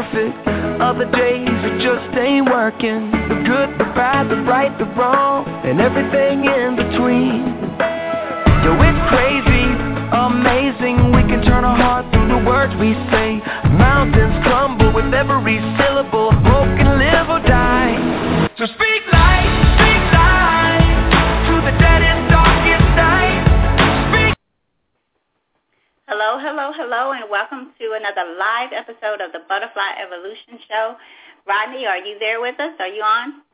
perfect. Other days it just ain't working. The good, the bad, the right, the wrong, and everything in between. Yo, it's crazy, amazing. We can turn our heart through the words we say. Mountains crumble with every syllable. Hello, hello, and welcome to another live episode of the Butterfly Evolution Show. Rodney, are you there with us? Are you on?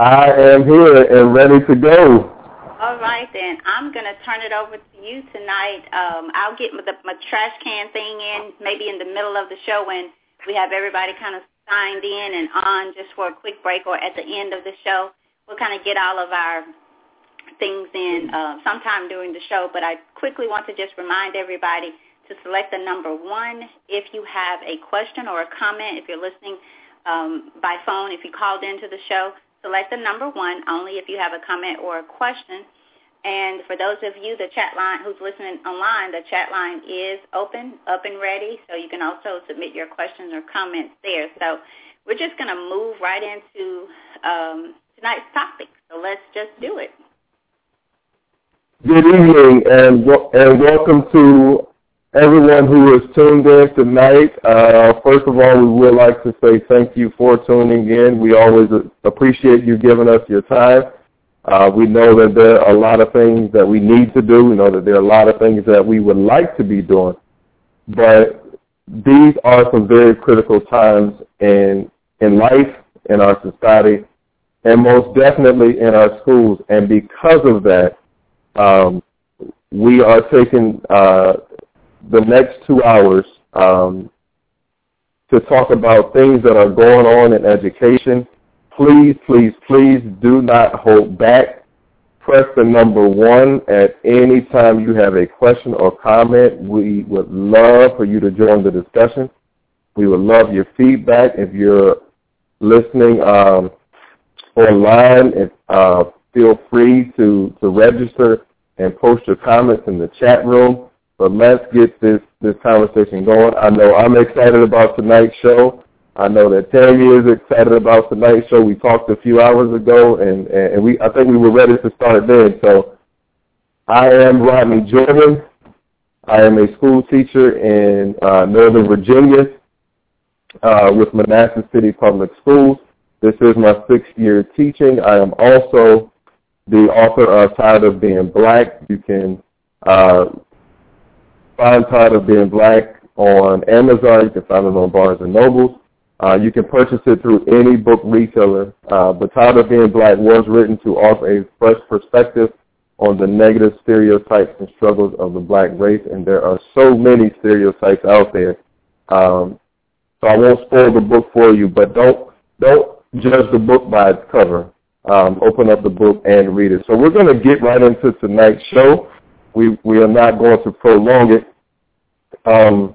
I am here and ready to go. All right, then. I'm going to turn it over to you tonight. Um, I'll get my, the, my trash can thing in maybe in the middle of the show when we have everybody kind of signed in and on just for a quick break or at the end of the show. We'll kind of get all of our things in uh, sometime during the show, but I quickly want to just remind everybody to select the number one if you have a question or a comment. If you're listening um, by phone, if you called into the show, select the number one only if you have a comment or a question. And for those of you, the chat line who's listening online, the chat line is open, up and ready, so you can also submit your questions or comments there. So we're just going to move right into um, tonight's topic. So let's just do it. Good evening and, and welcome to everyone who is tuned in tonight. Uh, first of all, we would like to say thank you for tuning in. We always appreciate you giving us your time. Uh, we know that there are a lot of things that we need to do. We know that there are a lot of things that we would like to be doing. But these are some very critical times in, in life, in our society, and most definitely in our schools. And because of that, um, we are taking uh, the next two hours um, to talk about things that are going on in education. Please, please, please do not hold back. Press the number one at any time you have a question or comment. We would love for you to join the discussion. We would love your feedback. If you're listening um, online, if, uh, feel free to, to register and post your comments in the chat room. But let's get this, this conversation going. I know I'm excited about tonight's show. I know that Tammy is excited about tonight's show. We talked a few hours ago, and, and we I think we were ready to start then. So I am Rodney Jordan. I am a school teacher in uh, Northern Virginia uh, with Manassas City Public Schools. This is my sixth year teaching. I am also the author of Tired of Being Black. You can uh, find Tired of Being Black on Amazon. You can find it on Barnes and Nobles. Uh, you can purchase it through any book retailer. Uh, but Tired of Being Black was written to offer a fresh perspective on the negative stereotypes and struggles of the black race, and there are so many stereotypes out there. Um, so I won't spoil the book for you, but don't don't judge the book by its cover. Um, open up the book and read it. So we're going to get right into tonight's show we we are not going to prolong it. Um,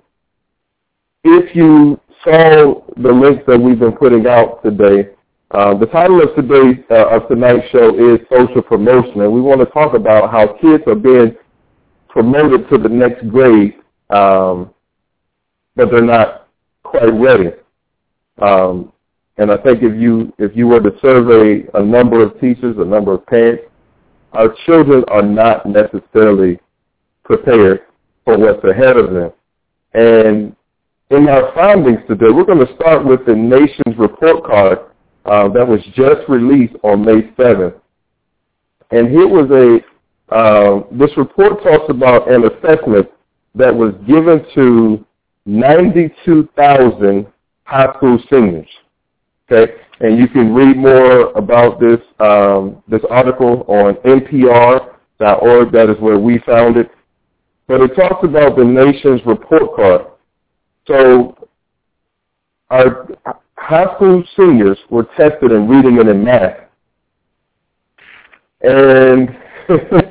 if you saw the links that we've been putting out today, uh, the title of today's uh, of tonight's show is social promotion, and we want to talk about how kids are being promoted to the next grade, um, but they're not quite ready. Um, and I think if you if you were to survey a number of teachers, a number of parents, our children are not necessarily prepared for what's ahead of them. And in our findings today, we're going to start with the nation's report card uh, that was just released on May 7th. And here was a, uh, this report talks about an assessment that was given to 92,000 high school seniors. Okay, and you can read more about this um, this article on NPR.org. That is where we found it. But it talks about the nation's report card. So our high school seniors were tested in reading and in math. And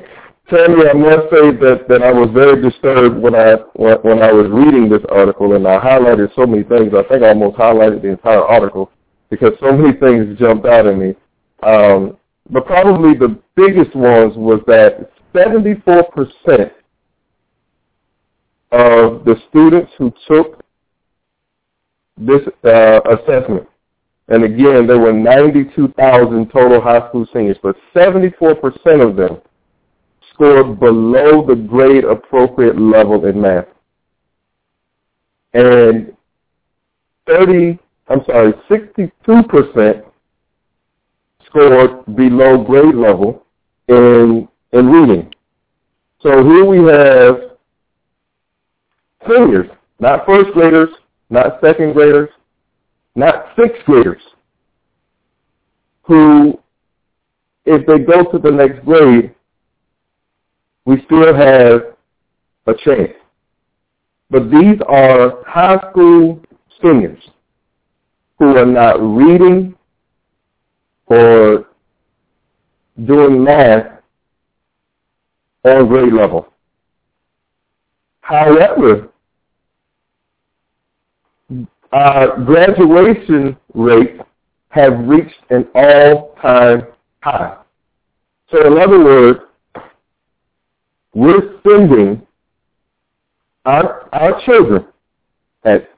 Tammy, I must say that, that I was very disturbed when I when I was reading this article, and I highlighted so many things. I think I almost highlighted the entire article because so many things jumped out at me. Um, but probably the biggest ones was that 74% of the students who took this uh, assessment, and again, there were 92,000 total high school seniors, but 74% of them scored below the grade appropriate level in math. And 30, I'm sorry, 62% scored below grade level in, in reading. So here we have seniors, not first graders, not second graders, not sixth graders, who, if they go to the next grade, we still have a chance. But these are high school seniors who are not reading or doing math on grade level. However, our graduation rates have reached an all-time high. So in other words, we're sending our, our children at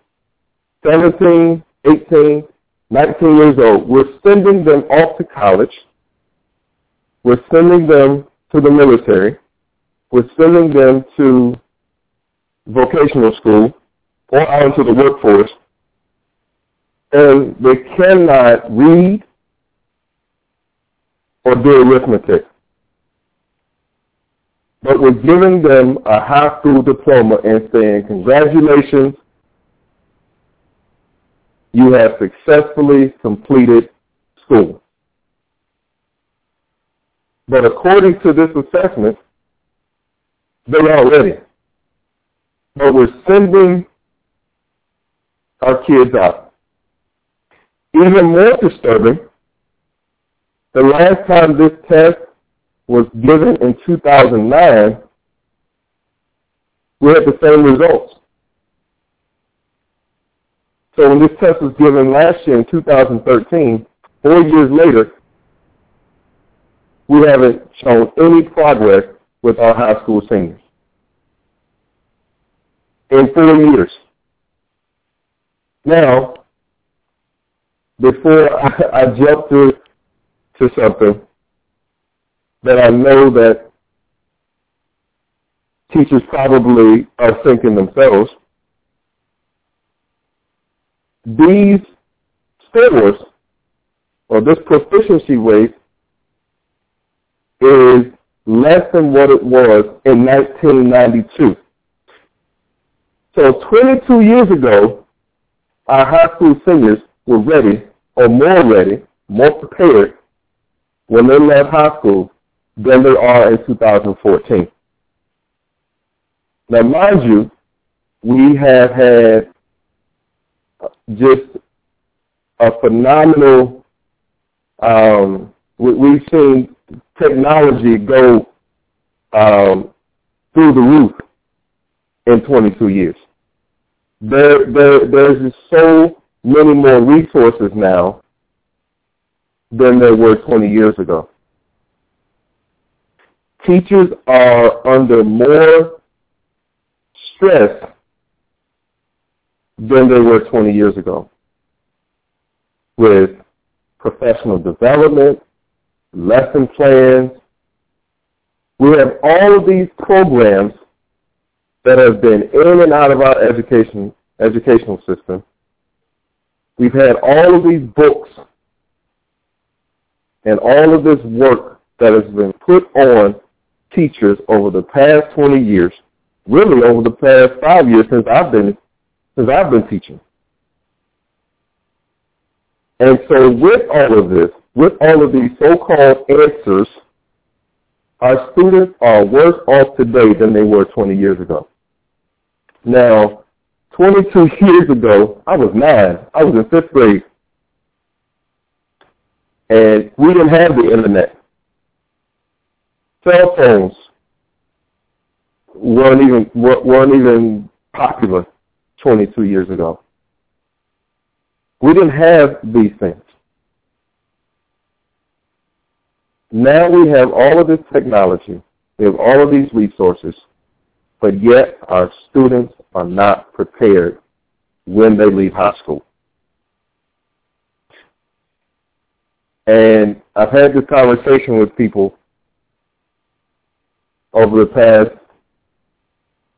17, 18, 19 years old, we're sending them off to college. We're sending them to the military. We're sending them to vocational school or out into the workforce. And they cannot read or do arithmetic but we're giving them a high school diploma and saying, congratulations, you have successfully completed school. But according to this assessment, they're all ready. But we're sending our kids out. Even more disturbing, the last time this test was given in 2009, we had the same results. So when this test was given last year in 2013, four years later, we haven't shown any progress with our high school seniors. In four years. Now, before I, I jump to, to something, that I know that teachers probably are thinking themselves, these scores or this proficiency rate is less than what it was in 1992. So 22 years ago, our high school seniors were ready or more ready, more prepared when they left high school than they are in 2014. Now, mind you, we have had just a phenomenal, um, we, have seen technology go um, through the roof in 22 years. There, there, there's just so many more resources now than there were 20 years ago teachers are under more stress than they were 20 years ago with professional development, lesson plans. We have all of these programs that have been in and out of our education educational system. We've had all of these books and all of this work that has been put on teachers over the past 20 years, really over the past five years since I've been since I've been teaching. And so with all of this, with all of these so-called answers, our students are worse off today than they were 20 years ago. Now, 22 years ago, I was nine. I was in fifth grade. And we didn't have the internet cell phones weren't even weren't even popular 22 years ago. We didn't have these things. Now we have all of this technology. We have all of these resources, but yet our students are not prepared when they leave high school. And I've had this conversation with people over the past,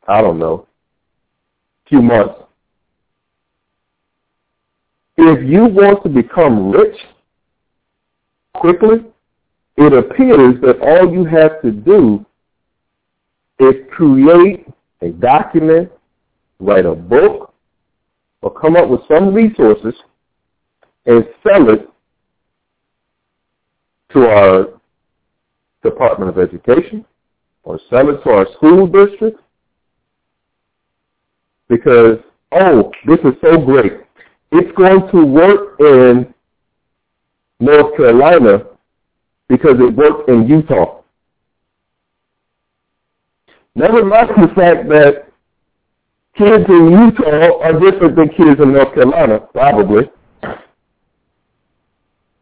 I don't know, few months. If you want to become rich quickly, it appears that all you have to do is create a document, write a book, or come up with some resources and sell it to our Department of Education or sell it to our school district because, oh, this is so great. It's going to work in North Carolina because it worked in Utah. Never mind the fact that kids in Utah are different than kids in North Carolina, probably.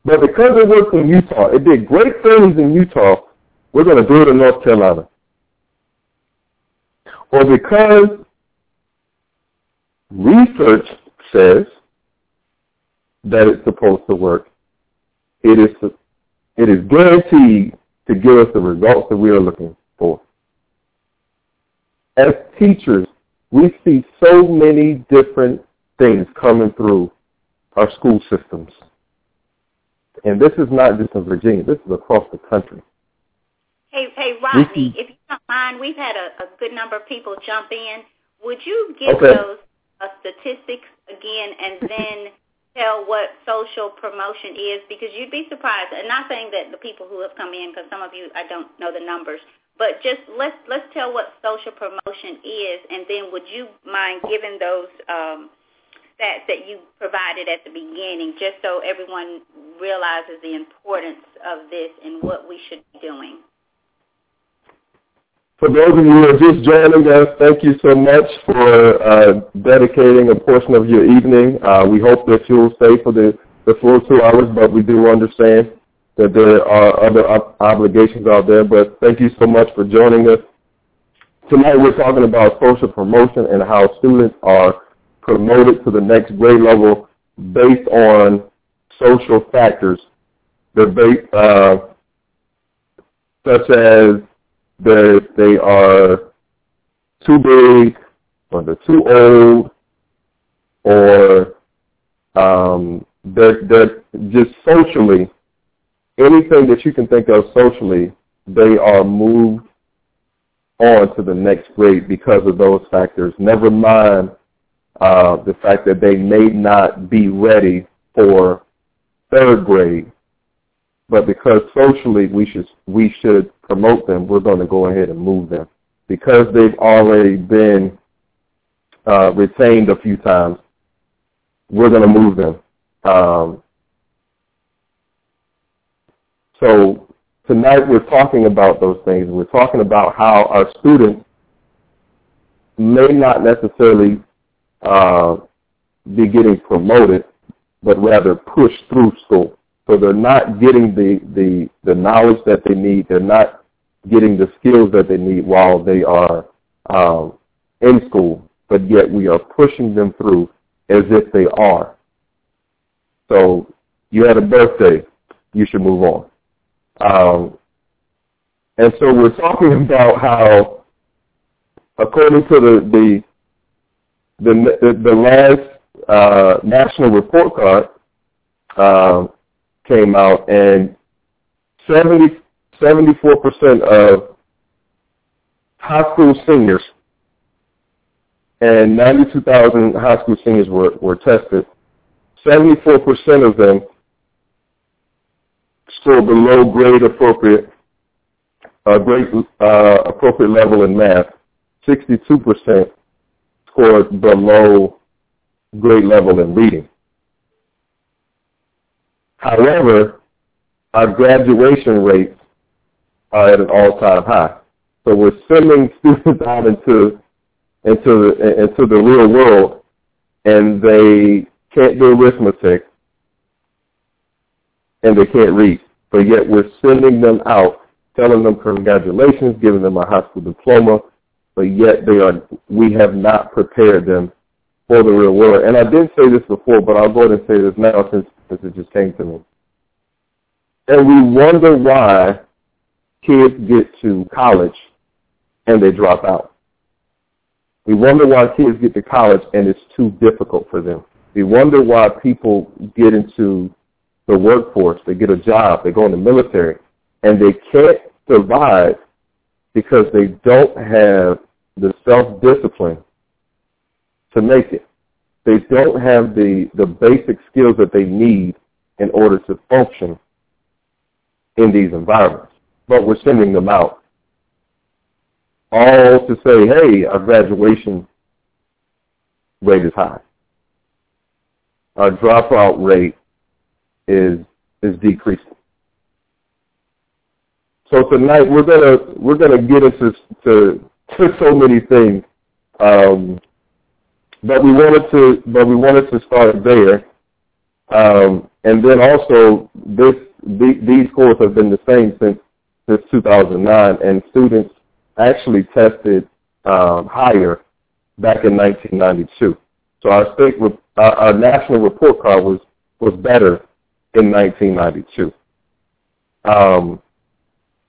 But because it worked in Utah, it did great things in Utah, we're going to do it in North Carolina. Or because research says that it's supposed to work, it is it is guaranteed to give us the results that we are looking for. As teachers, we see so many different things coming through our school systems. And this is not just in Virginia. This is across the country. Hey, hey, Rodney, if you don't mind, we've had a, a good number of people jump in. Would you give okay. those uh, statistics again and then tell what social promotion is? Because you'd be surprised. And not saying that the people who have come in, because some of you, I don't know the numbers, but just let's let's tell what social promotion is, and then would you mind giving those um, – stats that you provided at the beginning, just so everyone realizes the importance of this and what we should be doing. For those of you who are just joining us, thank you so much for uh, dedicating a portion of your evening. Uh, we hope that you'll stay for the, the full two hours, but we do understand that there are other op- obligations out there. But thank you so much for joining us. Tonight we're talking about social promotion and how students are promoted to the next grade level based on social factors that uh, such as that they are too big or they're too old or um, they're, they're just socially, anything that you can think of socially, they are moved on to the next grade because of those factors. Never mind uh, the fact that they may not be ready for third grade, but because socially we should we should promote them, we're going to go ahead and move them because they've already been uh, retained a few times. We're going to move them. Um, so tonight we're talking about those things. We're talking about how our students may not necessarily uh, be getting promoted, but rather pushed through school. So they're not getting the, the, the knowledge that they need. They're not getting the skills that they need while they are um, in school, but yet we are pushing them through as if they are. So you had a birthday, you should move on. Um, and so we're talking about how, according to the, the the the last uh, national report card uh, came out, and 70, 74% of high school seniors and 92,000 high school seniors were, were tested. 74% of them scored below grade appropriate, uh, grade uh, appropriate level in math. 62% scored below grade level in reading. However, our graduation rates are at an all-time high. So we're sending students out into into the, into the real world, and they can't do arithmetic, and they can't read. But yet we're sending them out, telling them congratulations, giving them a high school diploma, but yet they are we have not prepared them for the real world. And I did say this before, but I'll go ahead and say this now since, since it just came to me. And we wonder why kids get to college and they drop out. We wonder why kids get to college and it's too difficult for them. We wonder why people get into the workforce, they get a job, they go in the military, and they can't survive because they don't have the self-discipline to make it. They don't have the, the basic skills that they need in order to function in these environments. But we're sending them out all to say, hey, our graduation rate is high. Our dropout rate is is decreasing. So tonight we're gonna we're gonna get into to, to so many things, um, but we wanted to but we wanted to start there, um, and then also this the, these scores have been the same since since 2009, and students actually tested um, higher back in 1992. So our state, our, our national report card was was better in 1992. Um,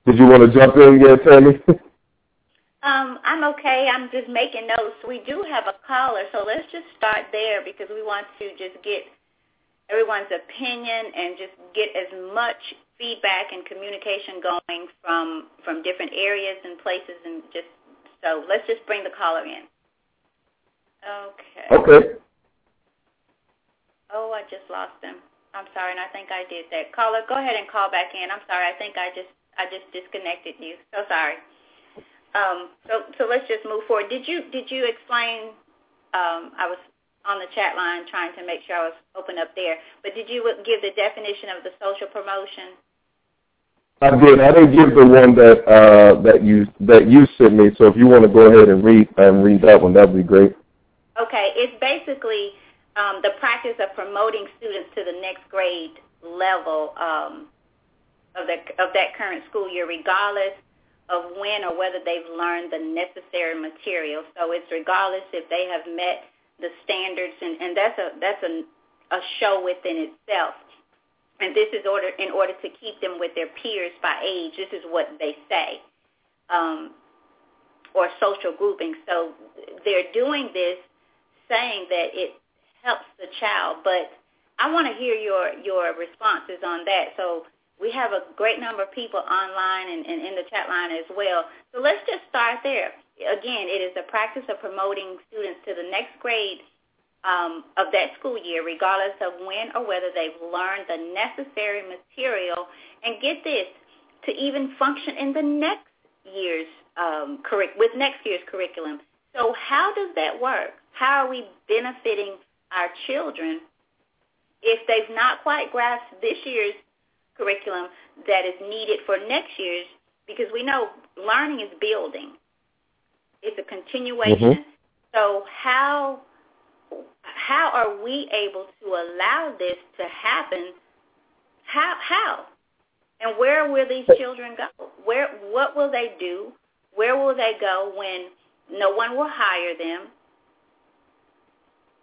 did you want to jump in again, Tammy? um, I'm okay. I'm just making notes. We do have a caller, so let's just start there because we want to just get everyone's opinion and just get as much feedback and communication going from from different areas and places and just so let's just bring the caller in. Okay. Okay. Oh, I just lost him. I'm sorry, and I think I did that. Caller, go ahead and call back in. I'm sorry. I think I just I just disconnected you. So sorry. Um, so so let's just move forward. Did you did you explain? Um, I was on the chat line trying to make sure I was open up there. But did you give the definition of the social promotion? I did. I didn't give the one that uh, that you that you sent me. So if you want to go ahead and read and read that one, that'd be great. Okay, it's basically um, the practice of promoting students to the next grade level um, of that of that current school year, regardless of when or whether they've learned the necessary material. So it's regardless if they have met the standards, and, and that's a that's a a show within itself. And this is order in order to keep them with their peers by age. This is what they say, um, or social grouping. So they're doing this, saying that it helps the child. But I want to hear your your responses on that. So we have a great number of people online and, and in the chat line as well. So let's just start there again, it is the practice of promoting students to the next grade um, of that school year, regardless of when or whether they've learned the necessary material. And get this, to even function in the next year's um, curric- with next year's curriculum. So how does that work? How are we benefiting our children if they've not quite grasped this year's curriculum that is needed for next year's? Because we know learning is building. It's a continuation. Mm-hmm. So how how are we able to allow this to happen? How how? And where will these children go? Where what will they do? Where will they go when no one will hire them?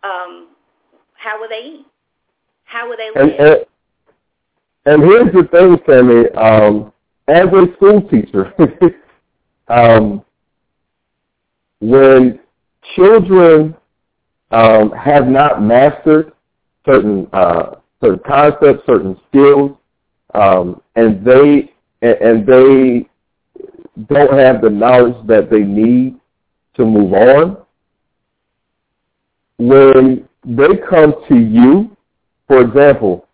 Um, how will they eat? How will they live? And, and, and here's the thing, Sammy. Um, as a school teacher, um, when children um, have not mastered certain uh, certain concepts, certain skills, um, and they and they don't have the knowledge that they need to move on. When they come to you, for example,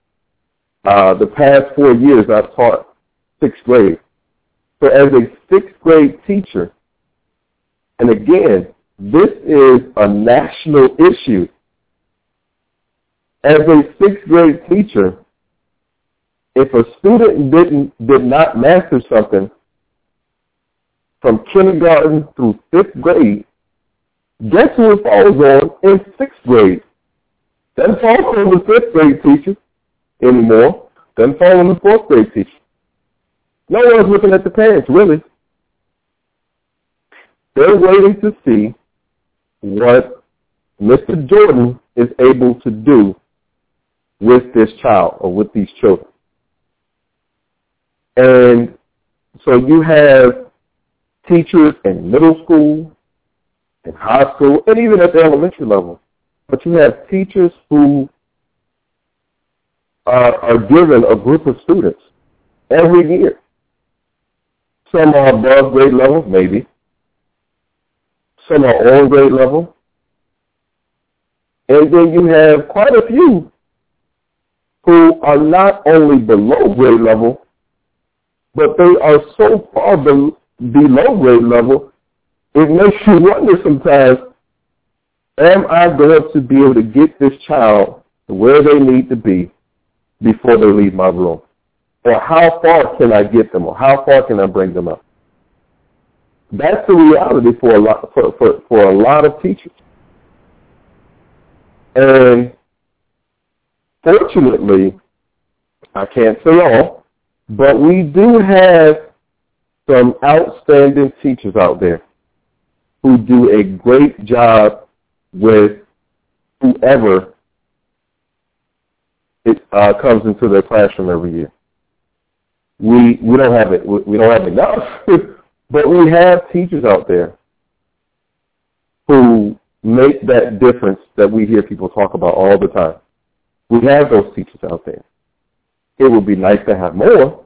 uh, the past four years I've taught sixth grade. So as a sixth grade teacher, and again, this is a national issue. As a sixth grade teacher, if a student didn't did not master something from kindergarten through fifth grade, guess who it falls on in sixth grade? Doesn't fall on the fifth grade teacher anymore. Fall on the fourth grade teacher. No one's looking at the parents, really. They're waiting to see what Mr. Jordan is able to do with this child or with these children. And so you have teachers in middle school, in high school, and even at the elementary level. But you have teachers who are, are given a group of students every year. Some are above grade level, maybe. Some are on grade level. And then you have quite a few who are not only below grade level, but they are so far be- below grade level, it makes you wonder sometimes, am I going to be able to get this child to where they need to be before they leave my room? Or how far can I get them? Or how far can I bring them up? That's the reality for a lot for, for, for a lot of teachers. And fortunately, I can't say all, but we do have some outstanding teachers out there who do a great job with whoever it uh, comes into their classroom every year. We we don't have it. We don't have enough, but we have teachers out there who make that difference that we hear people talk about all the time. We have those teachers out there. It would be nice to have more,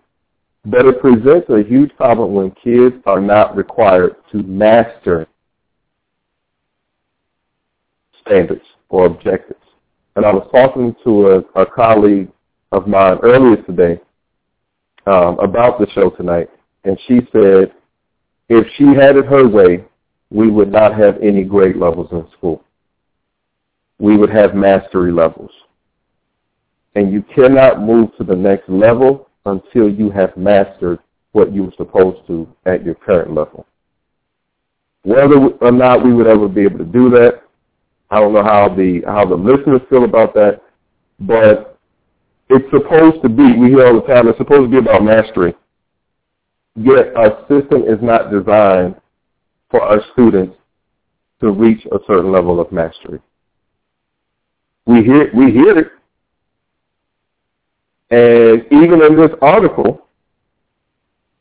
but it presents a huge problem when kids are not required to master standards or objectives. And I was talking to a, a colleague of mine earlier today um, about the show tonight, and she said if she had it her way, we would not have any grade levels in school. We would have mastery levels. And you cannot move to the next level until you have mastered what you were supposed to at your current level. Whether or not we would ever be able to do that, I don't know how the how the listeners feel about that, but it's supposed to be. We hear all the time. It's supposed to be about mastery. Yet our system is not designed for our students to reach a certain level of mastery. We hear we hear it, and even in this article,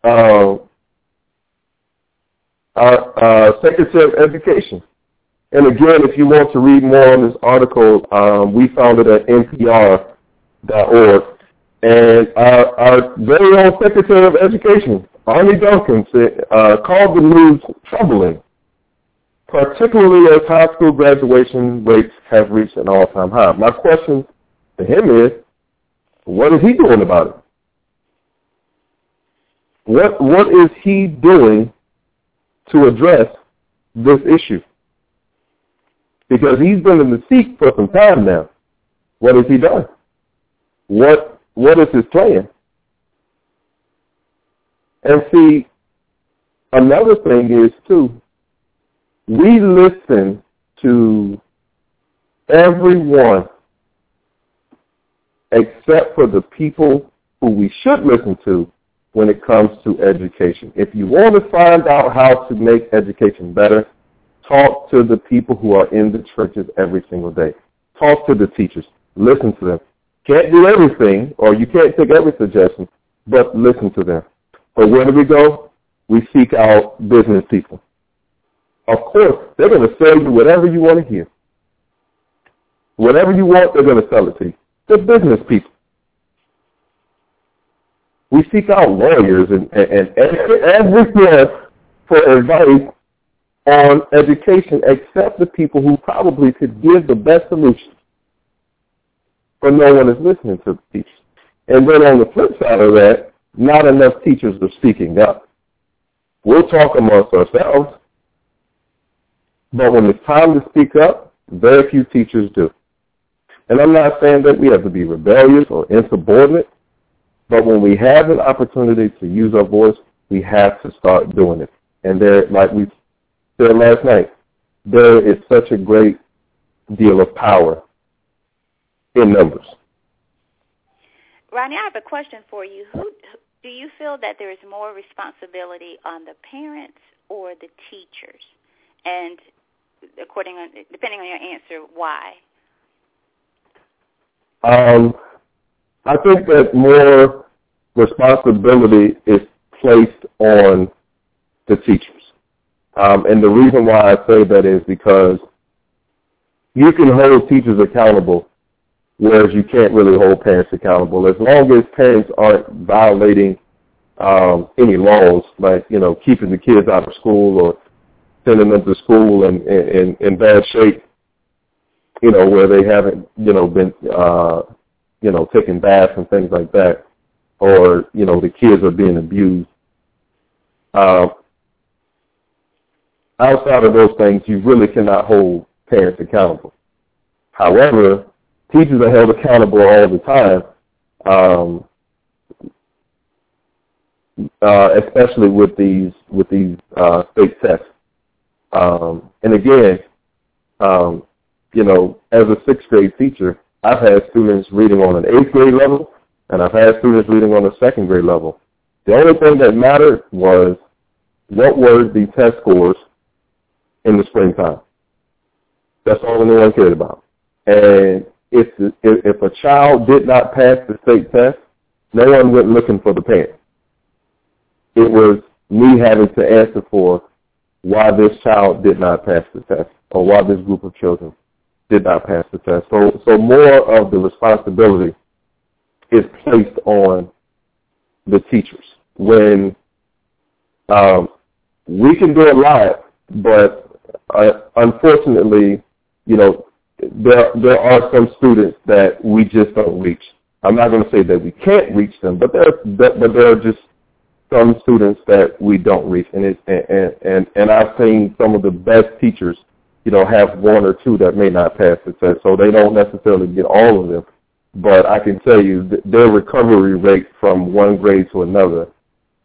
uh, our uh, Secretary of Education and again, if you want to read more on this article, um, we found it at npr.org. And our, our very own Secretary of Education, Arne Duncan, said, uh, called the news troubling, particularly as high school graduation rates have reached an all-time high. My question to him is, what is he doing about it? What what is he doing to address this issue? Because he's been in the seat for some time now. What has he done? What what is his plan? And see, another thing is too, we listen to everyone except for the people who we should listen to when it comes to education. If you want to find out how to make education better, Talk to the people who are in the churches every single day. Talk to the teachers. Listen to them. Can't do everything, or you can't take every suggestion, but listen to them. But where do we go? We seek out business people. Of course, they're going to sell you whatever you want to hear. Whatever you want, they're going to sell it to you. They're business people. We seek out lawyers and, and, and everyone for advice on education except the people who probably could give the best solution. But no one is listening to the teachers. And then on the flip side of that, not enough teachers are speaking up. We'll talk amongst ourselves, but when it's time to speak up, very few teachers do. And I'm not saying that we have to be rebellious or insubordinate, but when we have an opportunity to use our voice, we have to start doing it. And there, like we said last night, there is such a great deal of power in numbers. Ronnie, I have a question for you. Who do you feel that there is more responsibility on the parents or the teachers? And according on depending on your answer, why? Um, I think that more responsibility is placed on the teachers. Um, and the reason why I say that is because you can hold teachers accountable, whereas you can't really hold parents accountable. As long as parents aren't violating um, any laws, like you know, keeping the kids out of school or sending them to school in in, in bad shape, you know, where they haven't you know been uh, you know taking baths and things like that, or you know the kids are being abused. Uh, outside of those things, you really cannot hold parents accountable. However, teachers are held accountable all the time, um, uh, especially with these with these uh, state tests. Um, and again, um, you know, as a sixth grade teacher, I've had students reading on an eighth grade level, and I've had students reading on a second grade level. The only thing that mattered was what were the test scores in the springtime. That's all anyone cared about. And if, if if a child did not pass the state test, no one went looking for the parent. It was me having to answer for why this child did not pass the test or why this group of children did not pass the test. So so more of the responsibility is placed on the teachers when um, we can do it live, but uh, unfortunately, you know, there there are some students that we just don't reach. I'm not going to say that we can't reach them, but there but there are just some students that we don't reach, and it and and and I've seen some of the best teachers, you know, have one or two that may not pass the test, so they don't necessarily get all of them. But I can tell you that their recovery rate from one grade to another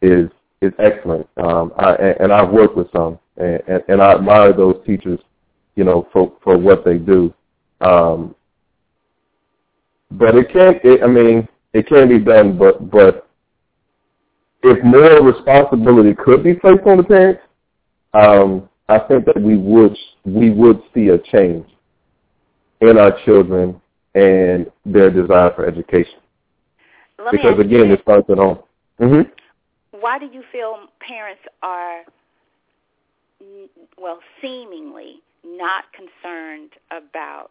is is excellent. Um, I, and I've worked with some, and, and, and I admire those teachers, you know, for for what they do. Um, but it can't. It, I mean, it can be done. But but if more responsibility could be placed on the parents, um, I think that we would we would see a change in our children and their desire for education. Let because again, it starts at home. Mm-hmm. Why do you feel parents are, well, seemingly not concerned about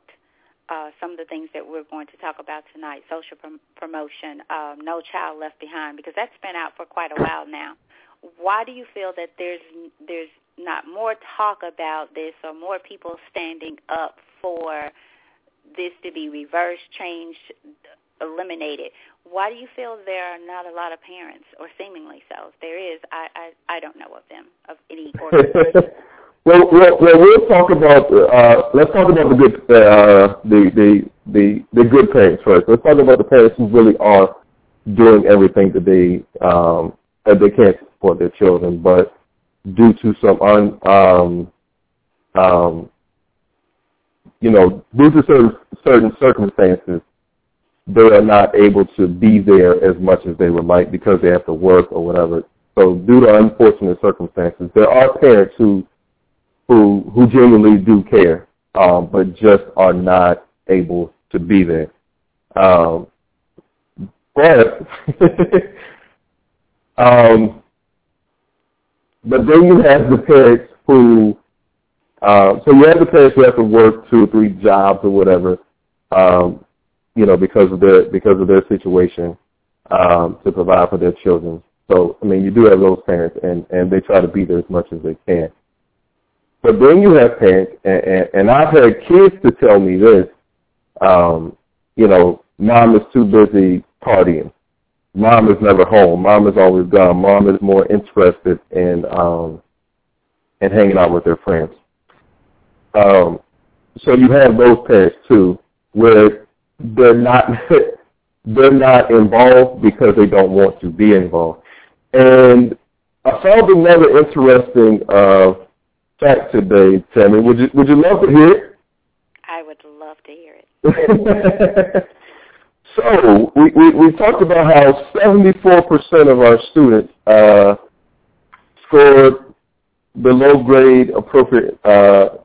uh, some of the things that we're going to talk about tonight, social prom- promotion, um, No Child Left Behind, because that's been out for quite a while now. Why do you feel that there's there's not more talk about this or more people standing up for this to be reversed, changed, eliminated? Why do you feel there are not a lot of parents, or seemingly so? If there is, I I, I don't know of them of any organization. Well, well, well, we'll talk about. Uh, let's talk about the good, uh, the, the the the good parents first. Let's talk about the parents who really are doing everything that they um, that they can support their children, but due to some un, um, um, you know, due to certain certain circumstances, they are not able to be there as much as they would like because they have to work or whatever. So due to unfortunate circumstances, there are parents who who who genuinely do care, um, but just are not able to be there. Um, but um, but then you have the parents who uh, so you have the parents who have to work two or three jobs or whatever, um, you know, because of their because of their situation um, to provide for their children. So I mean, you do have those parents, and and they try to be there as much as they can. But then you have parents, and, and, and I've had kids to tell me this, um, you know, mom is too busy partying. Mom is never home. Mom is always gone. Mom is more interested in um, in hanging out with their friends. Um, so you have those parents too, where they're not they're not involved because they don't want to be involved. And I found another interesting uh, fact today, Tammy. Would you would you love to hear it? I would love to hear it. so we, we we talked about how seventy four percent of our students uh, scored below grade appropriate uh,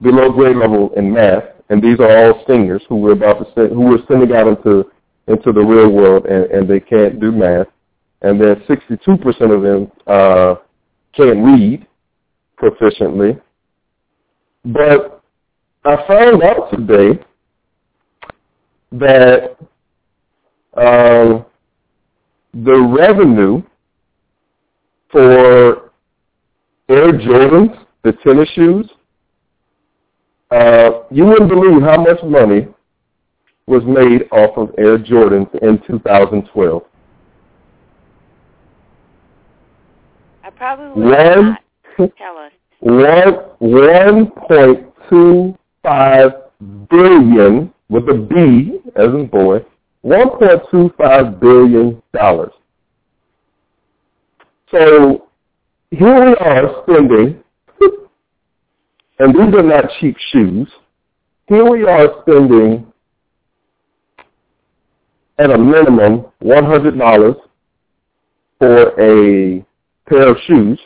below grade level in math, and these are all seniors who we're about to send, who we're sending out into into the real world, and, and they can't do math, and then 62% of them uh, can't read proficiently. But I found out today that um, the revenue for Air Jordans, the tennis shoes, uh, you wouldn't believe how much money was made off of Air Jordans in 2012. I probably would one, not. Tell us. One one point two five billion with a B as in boy. One point two five billion dollars. So here we are spending, and these are not cheap shoes. Here we are spending at a minimum $100 for a pair of shoes,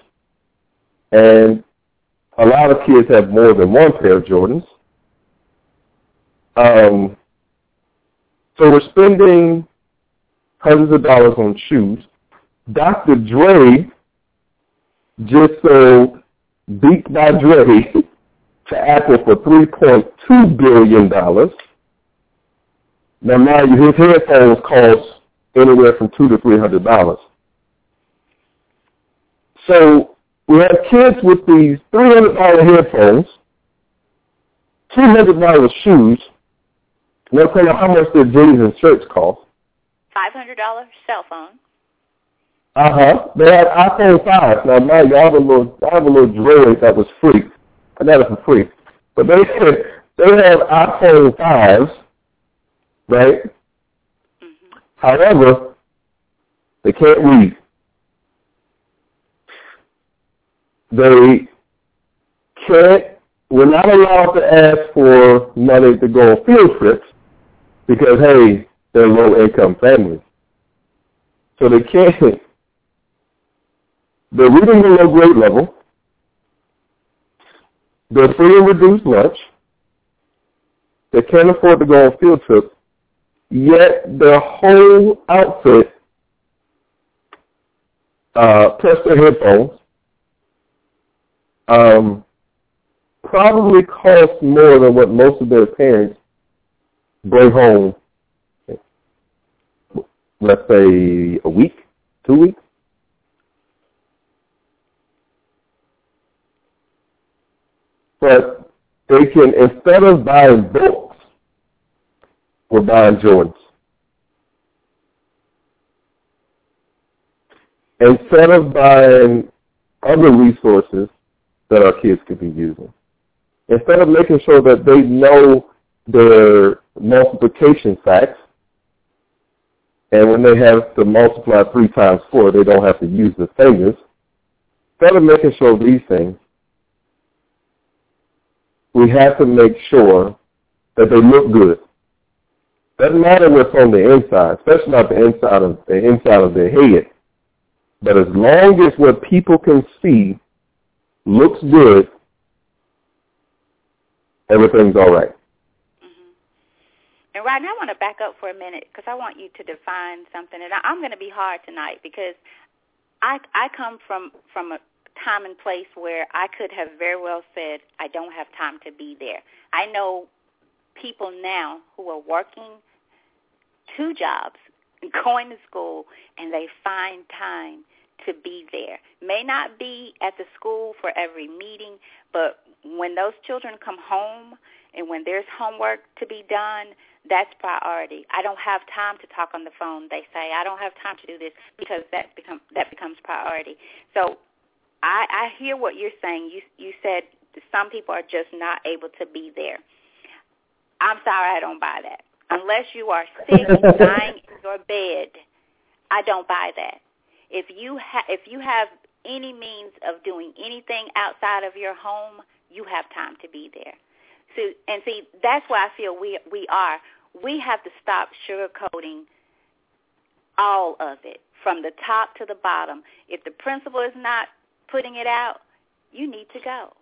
and a lot of kids have more than one pair of Jordans. Um, so we're spending hundreds of dollars on shoes. Dr. Dre just sold Beats by Dre to Apple for $3.2 billion. Now, mind you, his headphones cost anywhere from two to three hundred dollars. So we have kids with these three hundred dollar headphones, two hundred dollar shoes. Now tell you how much their jeans and shirts cost. Five hundred dollar cell phone. Uh huh. They had iPhone five. Now mind you, I have a little I have a little Droid that was free. It for free. But they they have iPhone fives, right? Mm-hmm. However, they can't read. They can't, we're not allowed to ask for money to go on field trips because, hey, they're low-income families. So they can't, they're reading below grade level. They're free and reduced lunch. They can't afford to go on field trips. Yet their whole outfit, uh, plus their headphones, um, probably costs more than what most of their parents bring home, let's say a week, two weeks. But they can, instead of buying books, we're buying Jordans. Instead of buying other resources, that our kids could be using. Instead of making sure that they know their multiplication facts, and when they have to multiply three times four, they don't have to use the fingers. Instead of making sure these things, we have to make sure that they look good. Doesn't matter what's on the inside, especially not the inside of the inside of their head. But as long as what people can see looks good, everything's all right. Mm-hmm. And now, I want to back up for a minute because I want you to define something, and I'm going to be hard tonight because I I come from from a time and place where I could have very well said I don't have time to be there. I know people now who are working two jobs, going to school, and they find time to be there. May not be at the school for every meeting, but when those children come home and when there's homework to be done, that's priority. I don't have time to talk on the phone. They say I don't have time to do this because that become that becomes priority. So I, I hear what you're saying. You you said some people are just not able to be there. I'm sorry, I don't buy that. Unless you are sick, and dying in your bed, I don't buy that if you ha- if you have any means of doing anything outside of your home, you have time to be there. So and see that's why I feel we we are we have to stop sugarcoating all of it from the top to the bottom. If the principal is not putting it out, you need to go.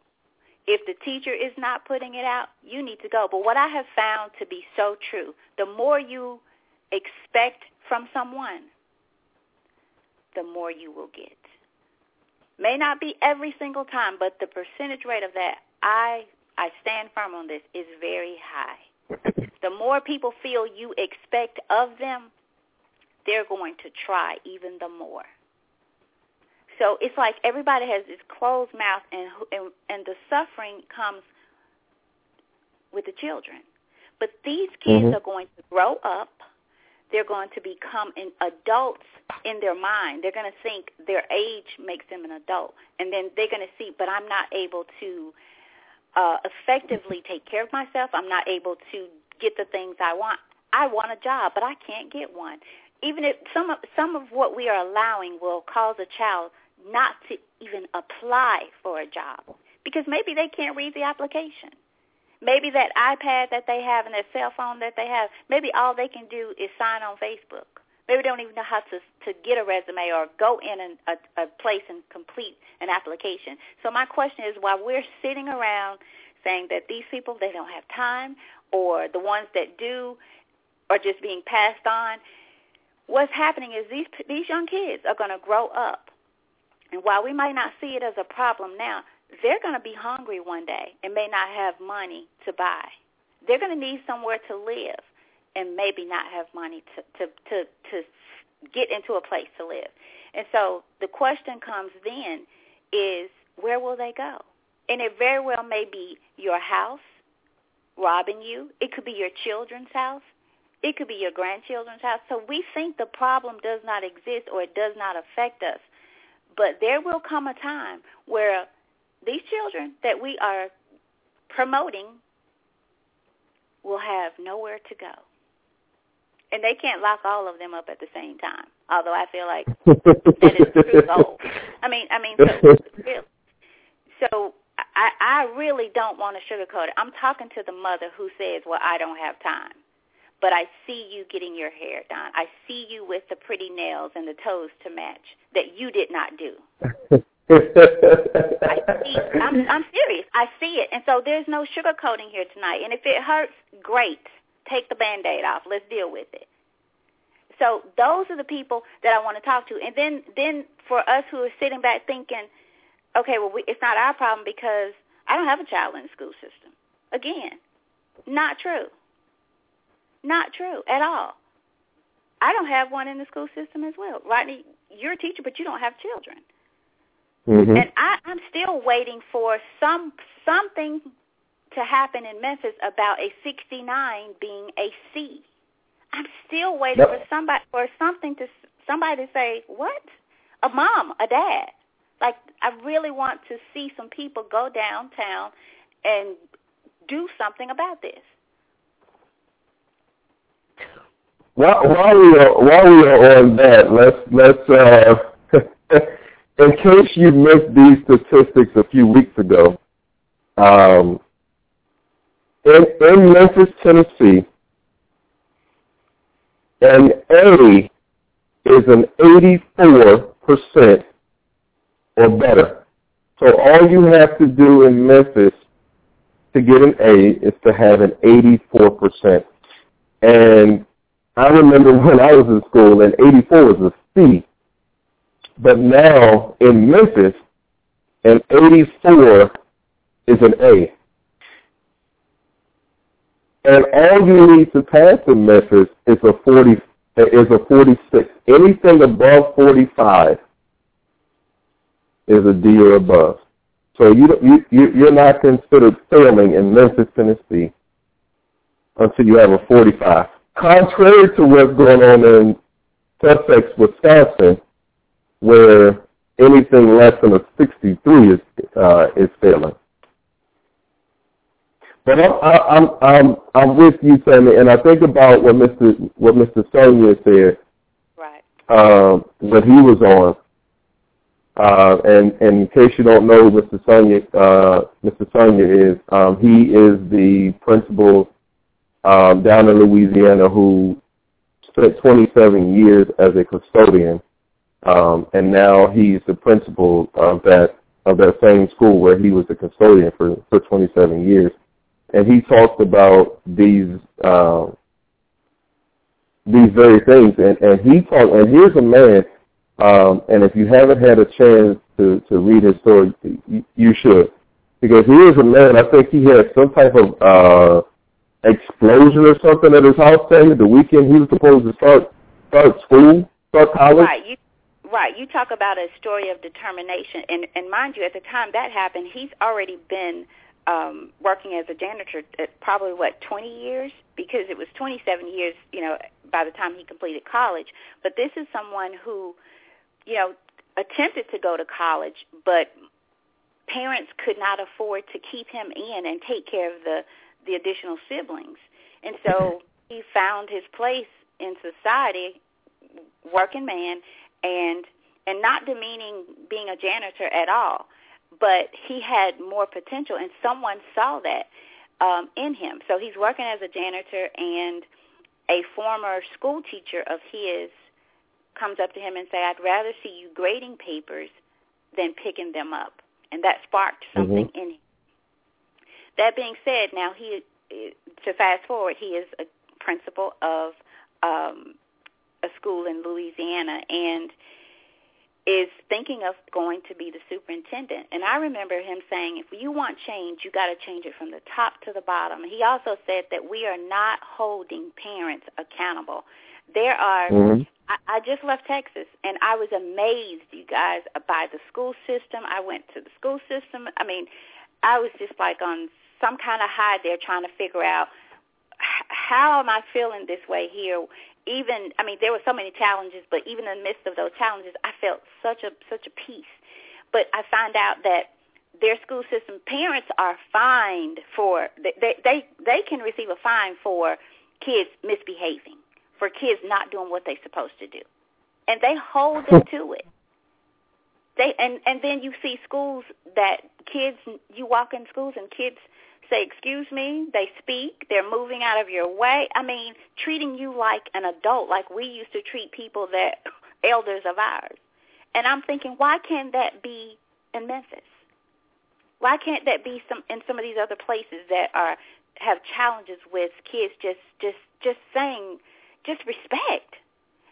If the teacher is not putting it out, you need to go. But what I have found to be so true, the more you expect from someone, the more you will get. May not be every single time, but the percentage rate of that, I I stand firm on this, is very high. The more people feel you expect of them, they're going to try even the more. So it's like everybody has this closed mouth, and and, and the suffering comes with the children. But these kids mm-hmm. are going to grow up. They're going to become an adults in their mind. They're going to think their age makes them an adult, and then they're going to see, but I'm not able to uh, effectively take care of myself. I'm not able to get the things I want. I want a job, but I can't get one. Even if some of some of what we are allowing will cause a child not to even apply for a job because maybe they can't read the application. Maybe that iPad that they have and that cell phone that they have, maybe all they can do is sign on Facebook. Maybe they don't even know how to to get a resume or go in an, a, a place and complete an application. So my question is, while we're sitting around saying that these people they don't have time, or the ones that do are just being passed on, what's happening is these these young kids are going to grow up, and while we might not see it as a problem now, they're going to be hungry one day and may not have money to buy. They're going to need somewhere to live and maybe not have money to, to, to, to get into a place to live. And so the question comes then is where will they go? And it very well may be your house robbing you. It could be your children's house. It could be your grandchildren's house. So we think the problem does not exist or it does not affect us. But there will come a time where these children that we are promoting will have nowhere to go. And they can't lock all of them up at the same time. Although I feel like that is the true goal. I mean, I mean, so, really. so I, I really don't want to sugarcoat it. I'm talking to the mother who says, "Well, I don't have time." But I see you getting your hair done. I see you with the pretty nails and the toes to match that you did not do. I see, I'm, I'm serious. I see it. And so there's no sugarcoating here tonight. And if it hurts, great. Take the Band-Aid off. Let's deal with it. So those are the people that I want to talk to. And then, then for us who are sitting back thinking, okay, well, we, it's not our problem because I don't have a child in the school system. Again, not true. Not true at all. I don't have one in the school system as well. Rodney, you're a teacher, but you don't have children. Mm-hmm. And I, I'm still waiting for some something to happen in Memphis about a 69 being a C. I'm still waiting yep. for somebody for something to somebody to say what? A mom, a dad. Like I really want to see some people go downtown and do something about this. While, we are while we are on that, let's let's uh, in case you missed these statistics a few weeks ago, um, in, in Memphis, Tennessee, an A is an 84% or better. So all you have to do in Memphis to get an A is to have an 84%. And I remember when I was in school, and 84 was a C. But now in Memphis, an 84 is an A. And all you need to pass in Memphis is a 40 is a 46. Anything above 45 is a D or above. So you you you're not considered failing in Memphis, Tennessee, until you have a 45. Contrary to what's going on in Sussex, Wisconsin, where anything less than a 63 is uh, is failing. But I'm I'm I'm I'm with you, Sammy, and I think about what Mr. what Mr. Sonia said. Right. Um, when he was on, uh, and, and in case you don't know Mr. Sonia uh, Mr. Sonia is, um, he is the principal um, down in Louisiana who spent 27 years as a custodian um, and now he's the principal of that of that same school where he was the custodian for, for 27 years. And he talked about these, uh, these very things. And, and he talked, and here's a man, um, and if you haven't had a chance to, to read his story, you, you should. Because he is a man, I think he had some type of, uh, explosion or something at his house, Tammy, the weekend he was supposed to start, start school, start college. Right. You, right. You talk about a story of determination. And, and mind you, at the time that happened, he's already been um, working as a janitor at probably, what, 20 years? Because it was 27 years, you know, by the time he completed college. But this is someone who, you know, attempted to go to college, but parents could not afford to keep him in and take care of the the additional siblings. And so he found his place in society, working man, and and not demeaning being a janitor at all, but he had more potential, and someone saw that um, in him. So he's working as a janitor, and a former school teacher of his comes up to him and say, "I'd rather see you grading papers than picking them up," and that sparked something mm-hmm. in him. That being said, now he to fast forward, he is a principal of um, a school in Louisiana and is thinking of going to be the superintendent. And I remember him saying, if you want change, you got to change it from the top to the bottom. He also said that we are not holding parents accountable. There are. Mm-hmm. I, I just left Texas, and I was amazed, you guys, by the school system. I went to the school system. I mean, I was just like on some kind of high there trying to figure out how am I feeling this way here? Even I mean, there were so many challenges, but even in the midst of those challenges, I felt such a such a peace. But I found out that their school system parents are fined for they they they can receive a fine for kids misbehaving, for kids not doing what they're supposed to do, and they hold them to it. They and and then you see schools that kids you walk in schools and kids say, excuse me, they speak, they're moving out of your way. I mean, treating you like an adult, like we used to treat people that elders of ours. And I'm thinking, why can't that be in Memphis? Why can't that be some in some of these other places that are have challenges with kids just just just saying just respect.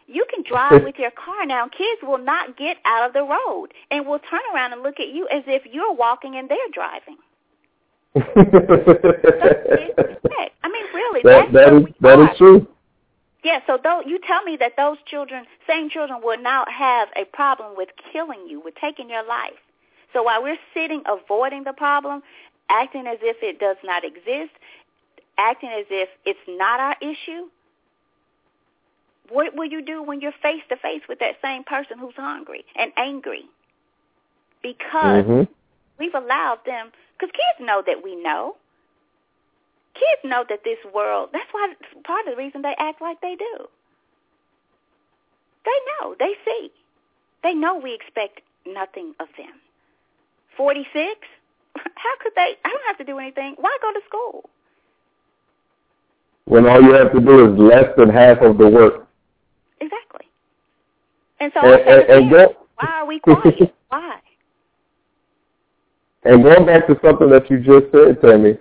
You can drive with your car now. Kids will not get out of the road and will turn around and look at you as if you're walking and they're driving. I mean, really, that, that is that is true. Yeah, so though you tell me that those children, same children, will now have a problem with killing you, with taking your life. So while we're sitting avoiding the problem, acting as if it does not exist, acting as if it's not our issue, what will you do when you're face to face with that same person who's hungry and angry? Because mm-hmm. we've allowed them because kids know that we know. Kids know that this world, that's why part of the reason they act like they do. They know. They see. They know we expect nothing of them. 46? How could they? I don't have to do anything. Why go to school? When all you have to do is less than half of the work. Exactly. And so and, and, and why are we quiet? why? And going back to something that you just said, Tammy,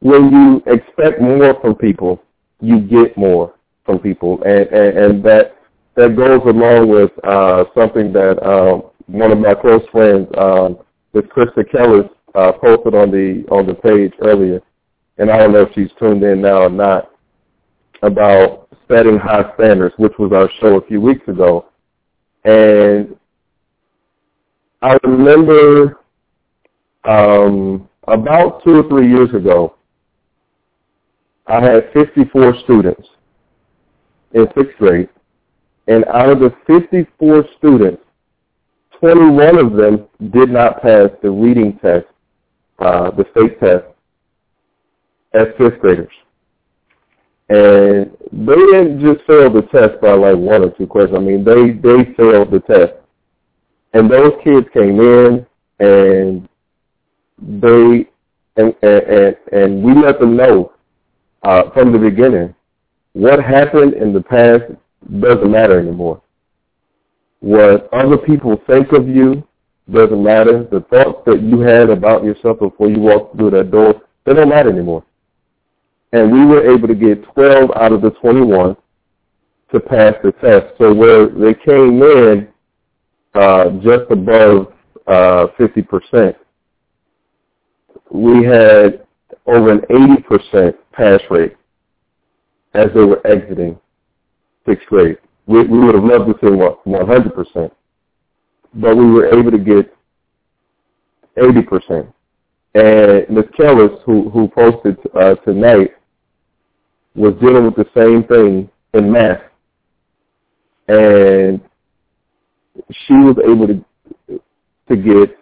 when you expect more from people, you get more from people, and and, and that that goes along with uh, something that um, one of my close friends, um, with Krista Kellis, uh, posted on the on the page earlier, and I don't know if she's tuned in now or not, about setting high standards, which was our show a few weeks ago, and I remember um, about two or three years ago, I had 54 students in sixth grade, and out of the 54 students, 21 of them did not pass the reading test, uh, the state test, as fifth graders. And they didn't just fail the test by like one or two questions. I mean, they, they failed the test. And those kids came in and they and and and we let them know uh, from the beginning what happened in the past doesn't matter anymore. What other people think of you doesn't matter. The thoughts that you had about yourself before you walked through that door, they don't matter anymore. And we were able to get 12 out of the 21 to pass the test. So where they came in uh, just above uh, 50%, we had over an 80% pass rate as they were exiting sixth grade. We, we would have loved to see 100%, but we were able to get 80%. And Ms. Kellis, who, who posted uh, tonight, was dealing with the same thing in math. And she was able to to get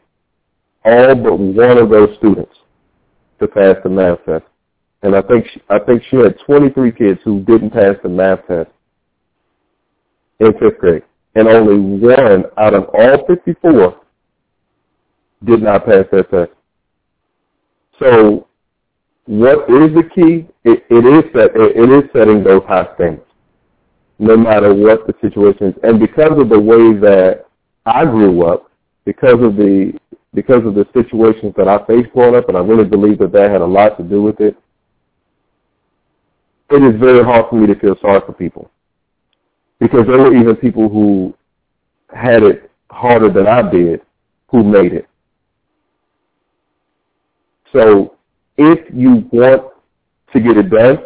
all but one of those students to pass the math test. And I think she, I think she had 23 kids who didn't pass the math test in fifth grade, and only one out of all 54 did not pass that test. So, what is the key? It, it is that it is setting those high standards, no matter what the situation is. And because of the way that I grew up, because of the because of the situations that I faced growing up, and I really believe that that had a lot to do with it. It is very hard for me to feel sorry for people because there were even people who had it harder than I did who made it. So if you want to get it done,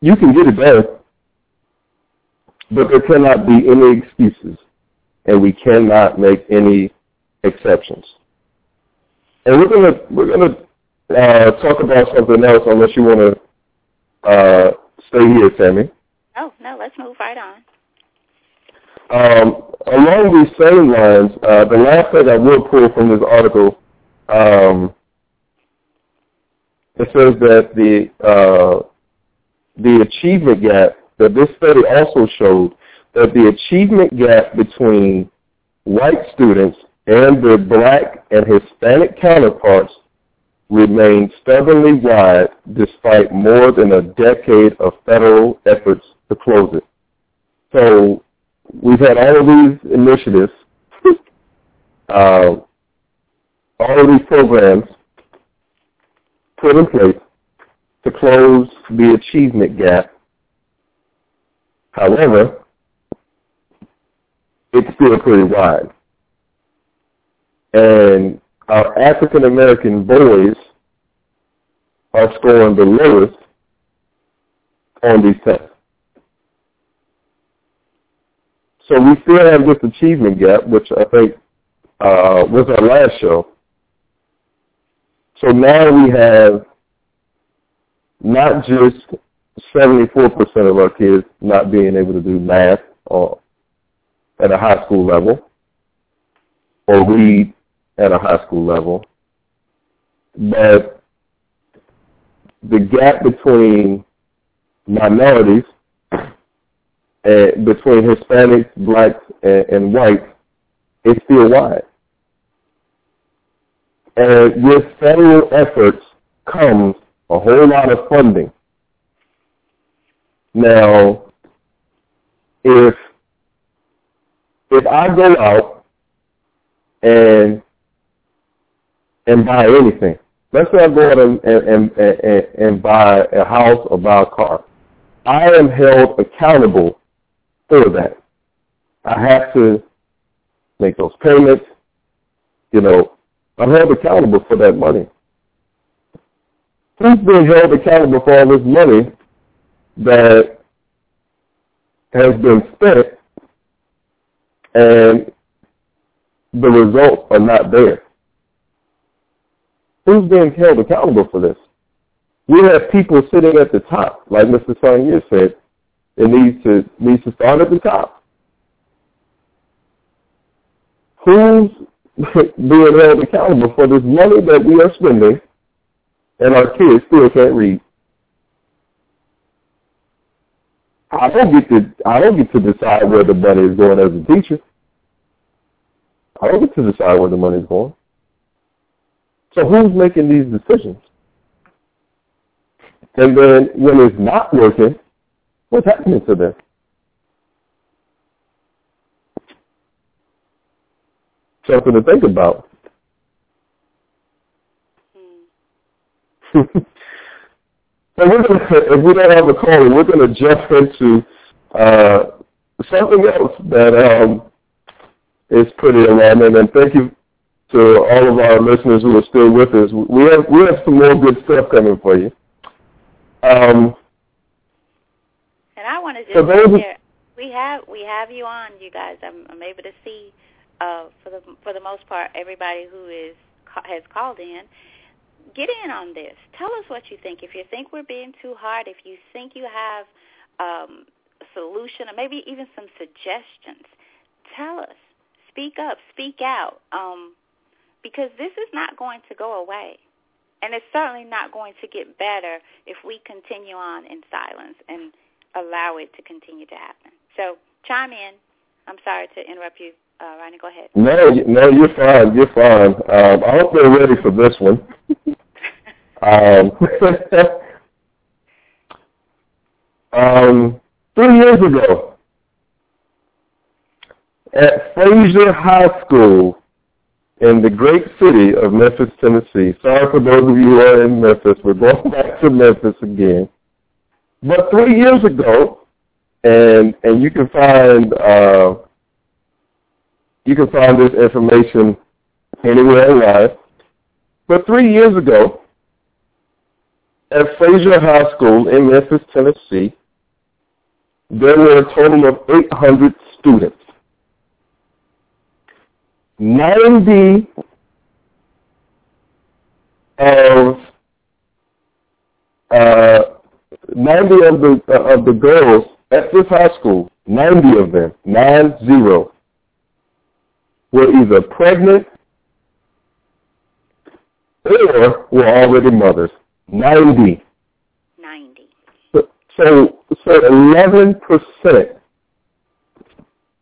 you can get it done, but there cannot be any excuses, and we cannot make any exceptions. And we're gonna we're gonna uh, talk about something else, unless you want to uh, stay here, Sammy. Oh no, let's move right on. Um, along these same lines, uh, the last thing I will pull from this article, um, it says that the uh, the achievement gap that this study also showed that the achievement gap between white students and their black and Hispanic counterparts remained stubbornly wide despite more than a decade of federal efforts to close it. So we've had all of these initiatives, uh, all of these programs put in place to close the achievement gap. However, it's still pretty wide. And our African American boys are scoring the lowest on these tests. So we still have this achievement gap, which I think uh, was our last show. So now we have not just 74% of our kids not being able to do math or at a high school level or read at a high school level, but the gap between minorities, uh, between Hispanics, blacks, and, and whites, is still wide. And with federal efforts comes a whole lot of funding. Now, if if I go out and and buy anything. Let's say I go out and, and, and, and buy a house or buy a car. I am held accountable for that. I have to make those payments. You know, I'm held accountable for that money. Who's being held accountable for all this money that has been spent and the results are not there? Who's being held accountable for this? We have people sitting at the top, like Mr. Sonia said, it needs to needs to start at the top. Who's being held accountable for this money that we are spending and our kids still can't read? I don't get to I don't get to decide where the money is going as a teacher. I don't get to decide where the money is going. So who's making these decisions? And then when it's not working, what's happening to them? Something to think about. Hmm. so we're gonna, if we don't have a caller, we're going to jump into uh, something else that um, is pretty alarming. And thank you to all of our listeners who are still with us. We have we have some more good stuff coming for you. Um, and I want to just so we have we have you on, you guys. I'm, I'm able to see uh, for the for the most part everybody who is has called in. Get in on this. Tell us what you think. If you think we're being too hard, if you think you have um, a solution, or maybe even some suggestions, tell us. Speak up. Speak out. Um, because this is not going to go away. And it's certainly not going to get better if we continue on in silence and allow it to continue to happen. So chime in. I'm sorry to interrupt you, uh, Ronnie. Go ahead. No, no, you're fine. You're fine. Um, I hope they're ready for this one. um, um, three years ago, at Frayser High School in the great city of Memphis, Tennessee. Sorry for those of you who are in Memphis. We're going back to Memphis again. But three years ago, and and you can find uh, you can find this information anywhere online. But three years ago, at Frayser High School in Memphis, Tennessee, there were a total of 800 students. 90 of uh, 90 of the uh, of the girls at this high school, 90 of them, nine zero, were either pregnant or were already mothers. 90. 90. So so, so 11 percent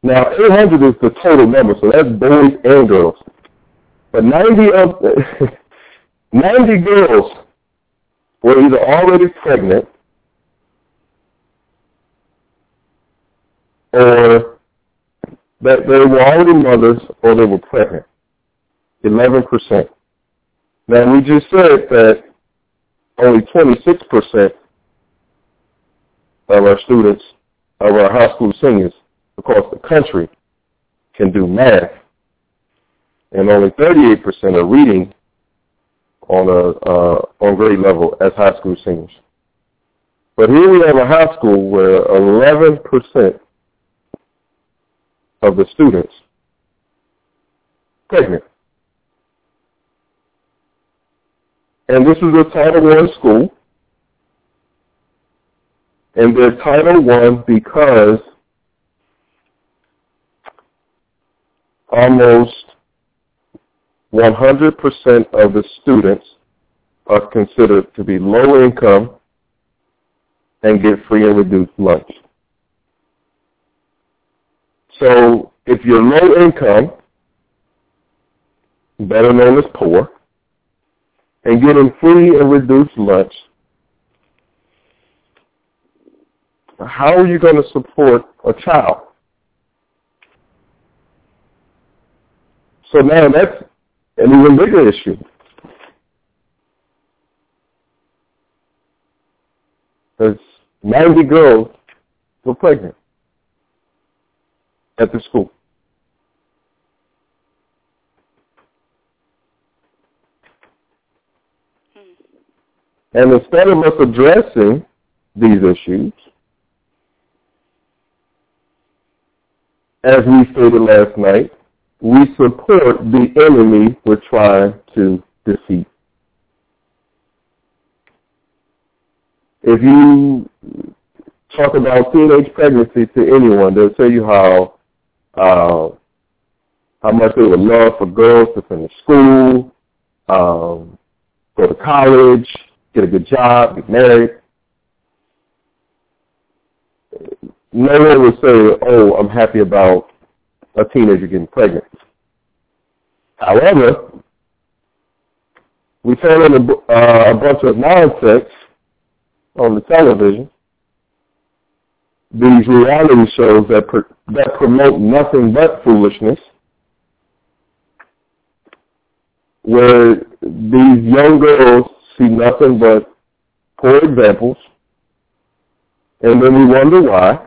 now, 800 is the total number, so that's boys and girls. But 90 of 90 girls were either already pregnant or that they were already mothers or they were pregnant. 11%. Now, we just said that only 26% of our students, of our high school seniors, across the country can do math, and only 38% are reading on a uh, on grade level as high school seniors. But here we have a high school where 11% of the students pregnant. And this is a Title I school. And they're Title I because almost 100% of the students are considered to be low income and get free and reduced lunch. So if you're low income, better known as poor, and getting free and reduced lunch, how are you going to support a child? So now that's an even bigger issue. Because 90 girls were pregnant at the school. Hmm. And instead of us addressing these issues, as we stated last night, we support the enemy we're trying to defeat. If you talk about teenage pregnancy to anyone, they'll tell you how uh, how much they would love for girls to finish school, um, go to college, get a good job, get married. No one would say, "Oh, I'm happy about a teenager getting pregnant. However, we turn in a, uh, a bunch of nonsense on the television, these reality shows that that promote nothing but foolishness, where these young girls see nothing but poor examples, and then we wonder why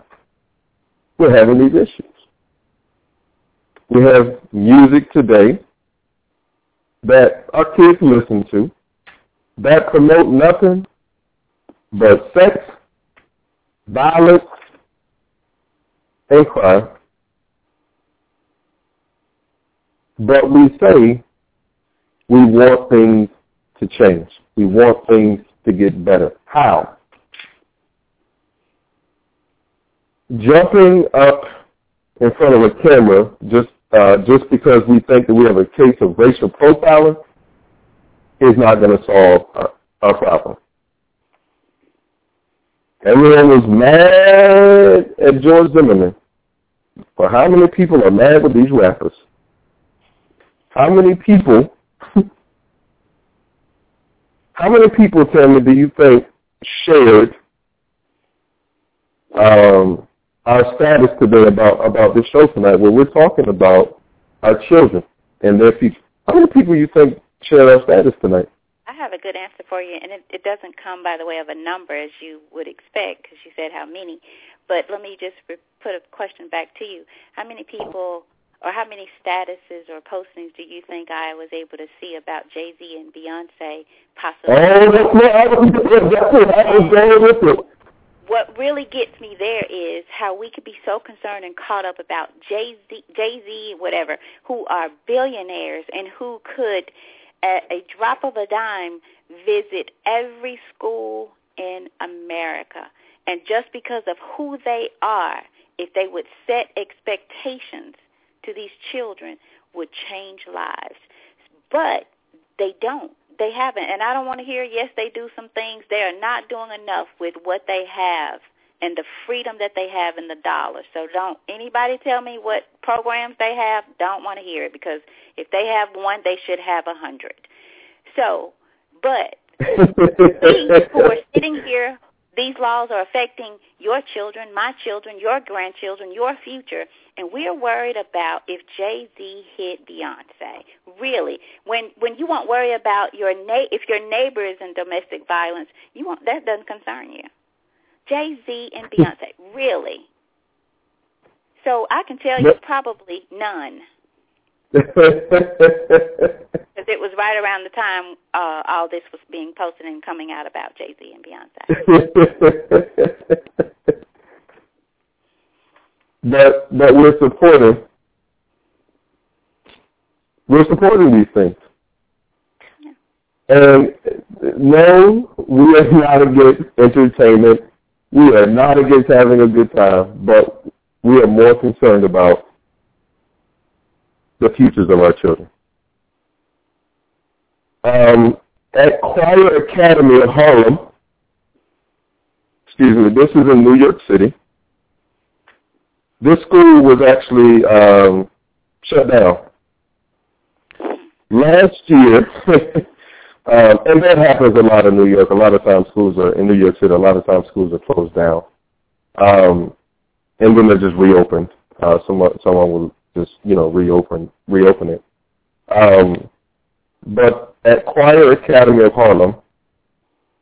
we're having these issues. We have music today that our kids listen to that promote nothing but sex, violence, crime. But we say we want things to change. We want things to get better. How? Jumping up in front of a camera just uh, just because we think that we have a case of racial profiling is not going to solve our, our problem. Everyone was mad at George Zimmerman. But how many people are mad with these rappers? How many people, how many people, tell me, do you think shared um, our status today about, about this show tonight where we're talking about our children and their future? How many people you think shared our status tonight? I have a good answer for you, and it, it doesn't come by the way of a number as you would expect because you said how many. But let me just re- put a question back to you. How many people or how many statuses or postings do you think I was able to see about Jay-Z and Beyonce possibly? Oh, that's what I was, that's what I was going with it. What really gets me there is how we could be so concerned and caught up about Jay-Z, Jay-Z, whatever, who are billionaires and who could, at a drop of a dime, visit every school in America. And just because of who they are, if they would set expectations to these children would change lives. But they don't. They haven't. And I don't want to hear, yes, they do some things. They are not doing enough with what they have and the freedom that they have in the dollar. So don't anybody tell me what programs they have. Don't want to hear it because if they have one, they should have a hundred. So, but we who are sitting here these laws are affecting your children, my children, your grandchildren, your future, and we're worried about if Jay-Z hit Beyonce. Really, when when you won't worry about your na- if your neighbor is in domestic violence, you won't that doesn't concern you. Jay-Z and Beyonce, really. So I can tell you probably none. Because it was right around the time uh, all this was being posted and coming out about Jay Z and Beyonce. that that we're supporting, we're supporting these things. And no, we are not against entertainment. We are not against having a good time, but we are more concerned about the futures of our children. Um, at Choir Academy of Harlem, excuse me, this is in New York City. This school was actually um, shut down last year, um, and that happens a lot in New York. A lot of times schools are in New York City. A lot of times schools are closed down, um, and then they're just reopened. Uh, someone someone will just you know reopen reopen it. Um, but at Choir Academy of Harlem,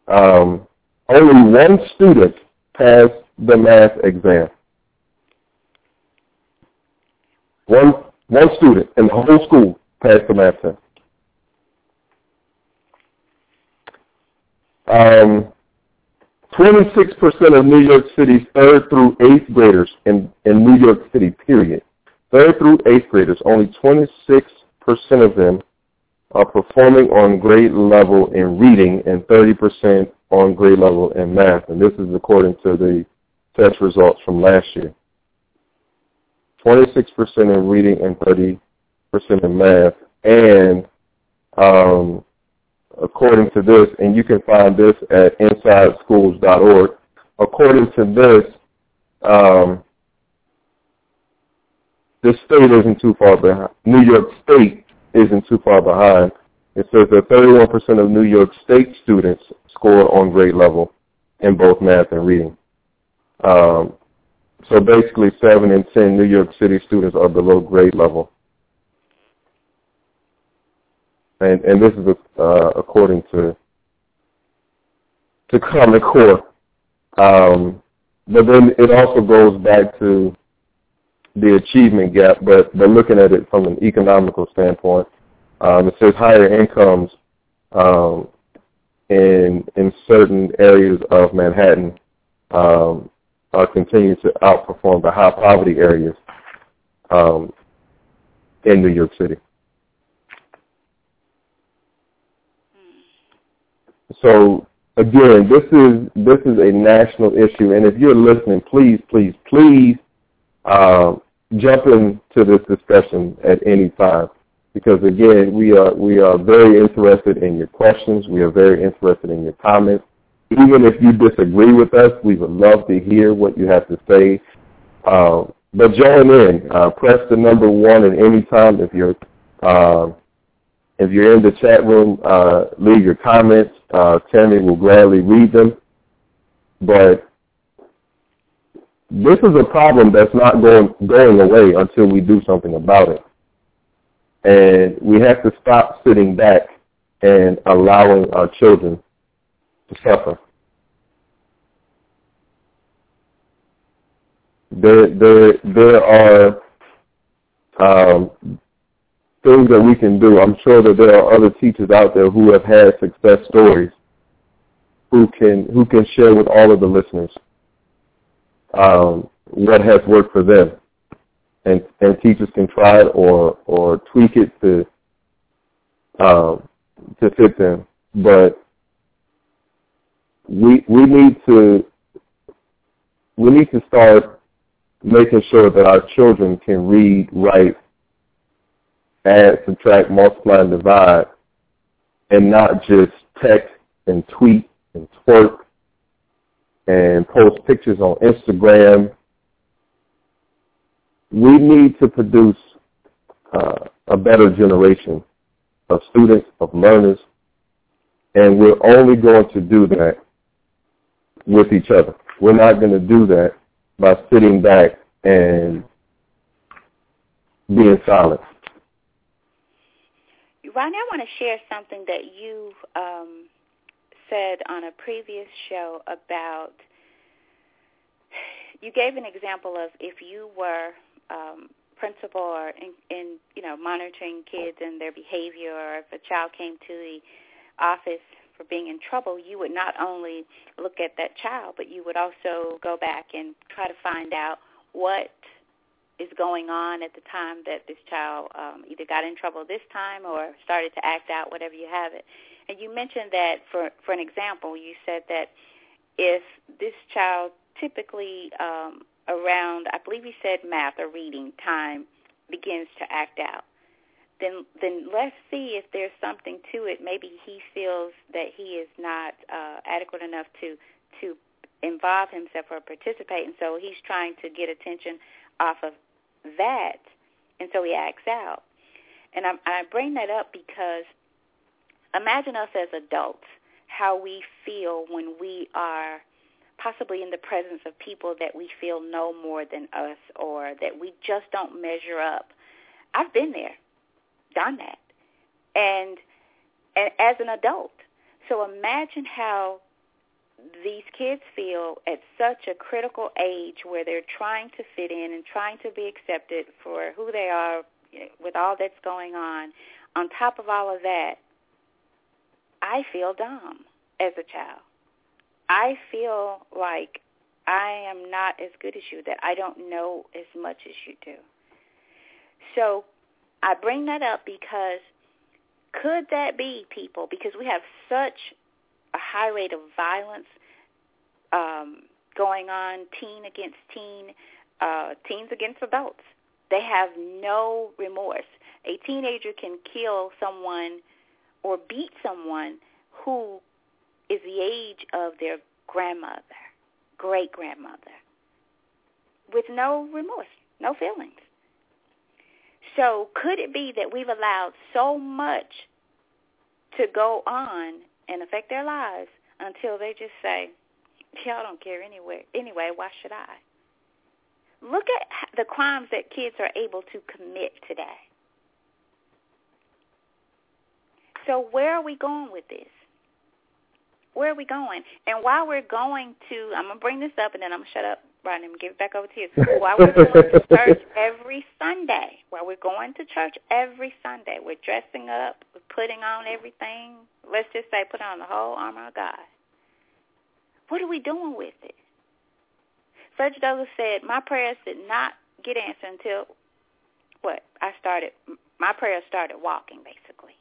um, only one student passed the math exam. One one student in the whole school passed the math test. Um, 26% of New York City's third through eighth graders in, in New York City, period, third through eighth graders, only 26% of them are performing on grade level in reading and 30% on grade level in math. And this is according to the test results from last year. 26% in reading and 30% in math. And um, according to this, and you can find this at insideschools.org, according to this, um, the state isn't too far behind. New York State isn't too far behind. It says that 31% of New York State students score on grade level in both math and reading. Um, so basically, 7 in 10 New York City students are below grade level. And, and this is uh, according to to Common Core. Um, but then it also goes back to the achievement gap, but, but looking at it from an economical standpoint, um, it says higher incomes um, in in certain areas of Manhattan um, are continuing to outperform the high poverty areas um, in New York City. So again, this is this is a national issue, and if you're listening, please, please, please uh, jump into this discussion at any time, because again, we are we are very interested in your questions. We are very interested in your comments. Even if you disagree with us, we would love to hear what you have to say. Uh, but join in. Uh, press the number one at any time if you're uh, if you're in the chat room. Uh, leave your comments. Uh, Tammy will gladly read them. But this is a problem that's not going going away until we do something about it. And we have to stop sitting back and allowing our children to suffer. There, there, there are um, things that we can do. I'm sure that there are other teachers out there who have had success stories who can who can share with all of the listeners um, what has worked for them, and and teachers can try it or or tweak it to um, to fit them. But we we need to we need to start making sure that our children can read, write, add, subtract, multiply, and divide, and not just text and tweet and twerk and post pictures on Instagram. We need to produce uh, a better generation of students, of learners, and we're only going to do that with each other. We're not going to do that by sitting back and being silent. Ronnie, I want to share something that you um, said on a previous show about. You gave an example of if you were um, principal or in, in you know monitoring kids and their behavior, or if a child came to the office for being in trouble, you would not only look at that child, but you would also go back and try to find out what is going on at the time that this child um, either got in trouble this time or started to act out, whatever you have it. And you mentioned that for for an example, you said that if this child typically um, around, I believe you said math or reading time begins to act out, then then let's see if there's something to it. Maybe he feels that he is not uh, adequate enough to to involve himself or participate, and so he's trying to get attention off of that, and so he acts out. And I, I bring that up because imagine us as adults, how we feel when we are possibly in the presence of people that we feel know more than us or that we just don't measure up. I've been there done that. And, and as an adult. So imagine how these kids feel at such a critical age where they're trying to fit in and trying to be accepted for who they are with all that's going on. On top of all of that, I feel dumb as a child. I feel like I am not as good as you, that I don't know as much as you do. So I bring that up because could that be people? Because we have such a high rate of violence um, going on, teen against teen, uh, teens against adults. They have no remorse. A teenager can kill someone or beat someone who is the age of their grandmother, great grandmother, with no remorse, no feelings. So could it be that we've allowed so much to go on and affect their lives until they just say, y'all don't care anyway, anyway, why should I? Look at the crimes that kids are able to commit today. So where are we going with this? Where are we going? And while we're going to, I'm gonna bring this up, and then I'm gonna shut up, Brian, and give it back over to you. While we're going to church every Sunday, while we're going to church every Sunday, we're dressing up, we're putting on everything. Let's just say, put on the whole armor of God. What are we doing with it? Frederick Douglass said, "My prayers did not get answered until what I started. My prayers started walking, basically.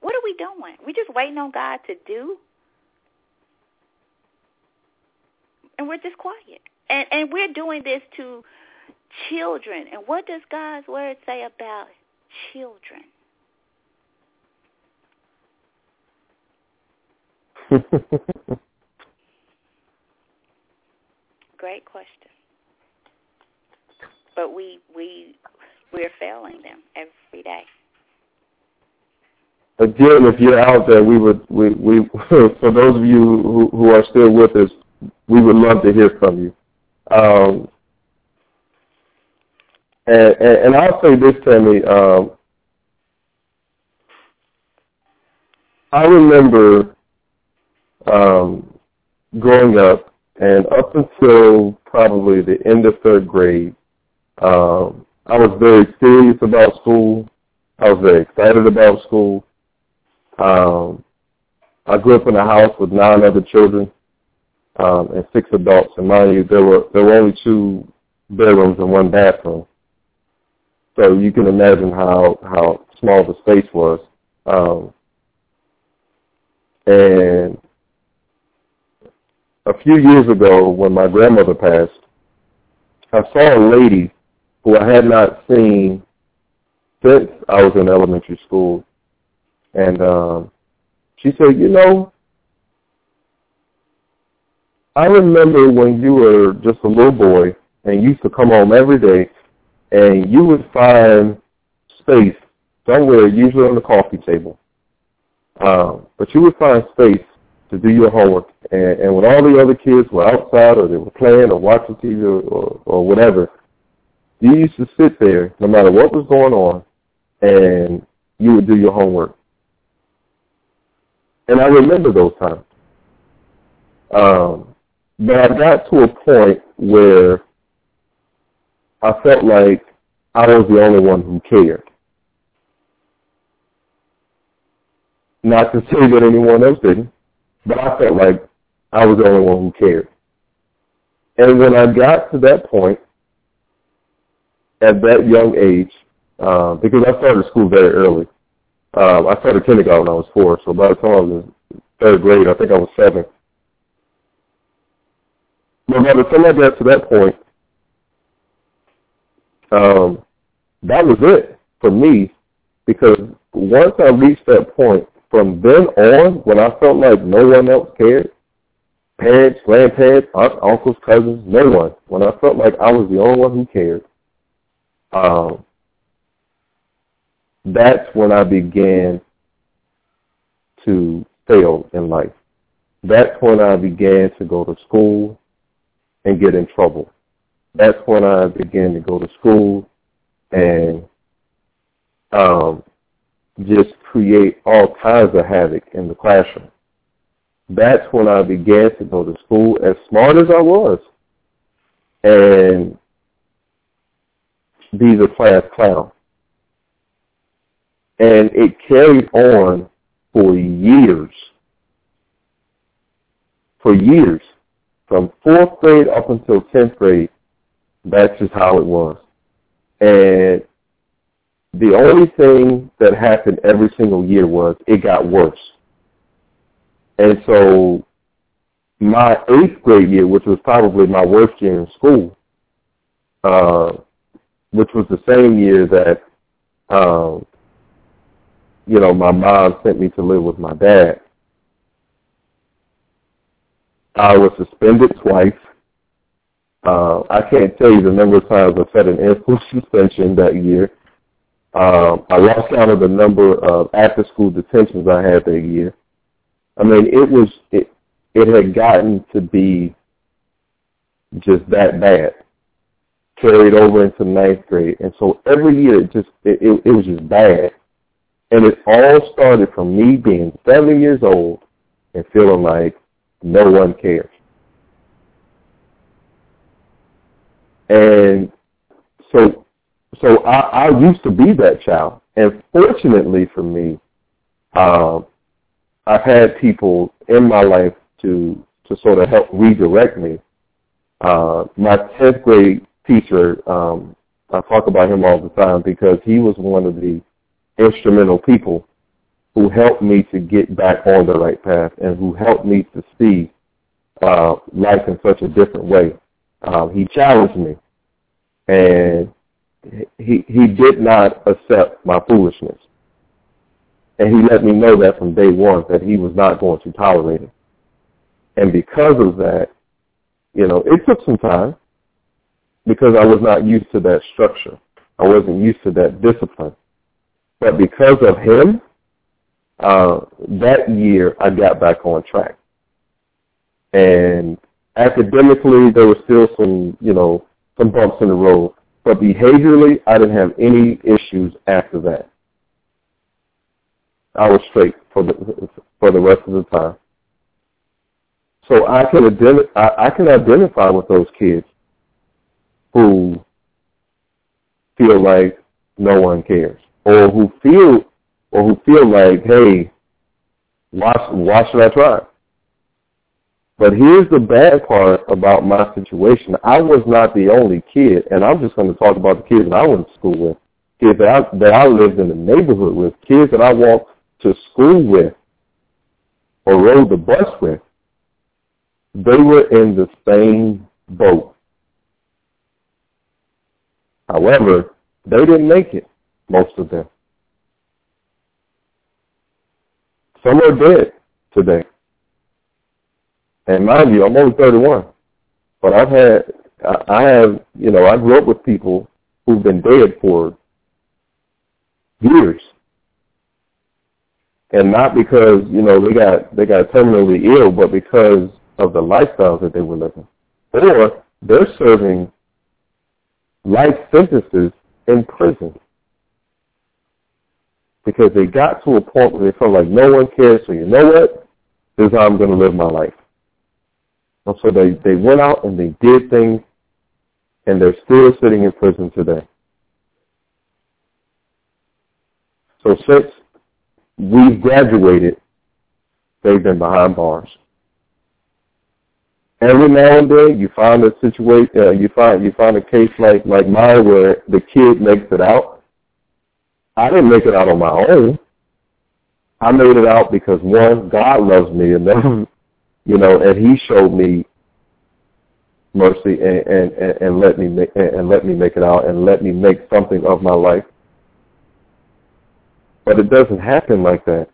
What are we doing? We just waiting on God to do." and we're just quiet. And and we're doing this to children. And what does God's word say about children? Great question. But we we we're failing them every day. Again, if you're out there, we would we we for those of you who, who are still with us, we would love to hear from you. Um, and, and, and I'll say this, Tammy. Um, I remember um, growing up, and up until probably the end of third grade, um, I was very serious about school. I was very excited about school. Um, I grew up in a house with nine other children um, and six adults. And mind you, there were there were only two bedrooms and one bathroom. So you can imagine how how small the space was. Um, and a few years ago, when my grandmother passed, I saw a lady who I had not seen since I was in elementary school, and um, she said, "You know, I remember when you were just a little boy and you used to come home every day and you would find space somewhere, usually on the coffee table. Um, but you would find space to do your homework. And, and when all the other kids were outside or they were playing or watching TV or, or, or whatever, you used to sit there no matter what was going on and you would do your homework. And I remember those times. Um, but I got to a point where I felt like I was the only one who cared. Not to say that anyone else didn't, but I felt like I was the only one who cared. And when I got to that point, at that young age, uh, because I started school very early. Uh, I started kindergarten when I was four, so by the time I was in third grade, I think I was seven. But by the time I to that point, um, that was it for me because once I reached that point, from then on, when I felt like no one else cared, parents, grandparents, aunts, uncles, cousins, no one, when I felt like I was the only one who cared, um, that's when I began to fail in life. That's when I began to go to school and get in trouble. That's when I began to go to school and um, just create all kinds of havoc in the classroom. That's when I began to go to school as smart as I was and be the class clown. And it carried on for years. For years from fourth grade up until tenth grade, that's just how it was. And the only thing that happened every single year was it got worse. And so my eighth grade year, which was probably my worst year in school, uh, which was the same year that, um, you know, my mom sent me to live with my dad. I was suspended twice. Uh, I can't tell you the number of times I sat in in-school suspension that year. Um, I lost count of the number of after-school detentions I had that year. I mean, it was it it had gotten to be just that bad, carried over into ninth grade, and so every year it just it, it, it was just bad. And it all started from me being seven years old and feeling like no one cares. And so so I, I used to be that child. And fortunately for me, um, I've had people in my life to to sort of help redirect me. Uh, my 10th grade teacher, um, I talk about him all the time because he was one of the instrumental people who helped me to get back on the right path and who helped me to see uh, life in such a different way. Um, he challenged me, and he he did not accept my foolishness, and he let me know that from day one that he was not going to tolerate it. And because of that, you know, it took some time because I was not used to that structure. I wasn't used to that discipline. But because of him, uh, that year I got back on track. And academically, there were still some, you know, some bumps in the road. But behaviorally, I didn't have any issues after that. I was straight for the for the rest of the time. So I can identi- I, I can identify with those kids who feel like no one cares, or who feel or who feel like, hey, why why should I try? But here's the bad part about my situation. I was not the only kid, and I'm just going to talk about the kids that I went to school with, kids that I, that I lived in the neighborhood with, kids that I walked to school with or rode the bus with. They were in the same boat. However, they didn't make it, most of them. Some are dead today. And mind you, I'm only 31. But I've had, I have, you know, I grew up with people who've been dead for years. And not because, you know, they got, they got terminally ill, but because of the lifestyles that they were living. Or they're serving life sentences in prison because they got to a point where they felt like no one cares. So you know what? This is how I'm going to live my life. And so they, they went out and they did things, and they're still sitting in prison today. So since we've graduated, they've been behind bars. Every now and then, you find a situation, uh, you find you find a case like like mine where the kid makes it out. I didn't make it out on my own. I made it out because one, God loves me enough you know, and he showed me mercy and, and, and let me make, and let me make it out and let me make something of my life. But it doesn't happen like that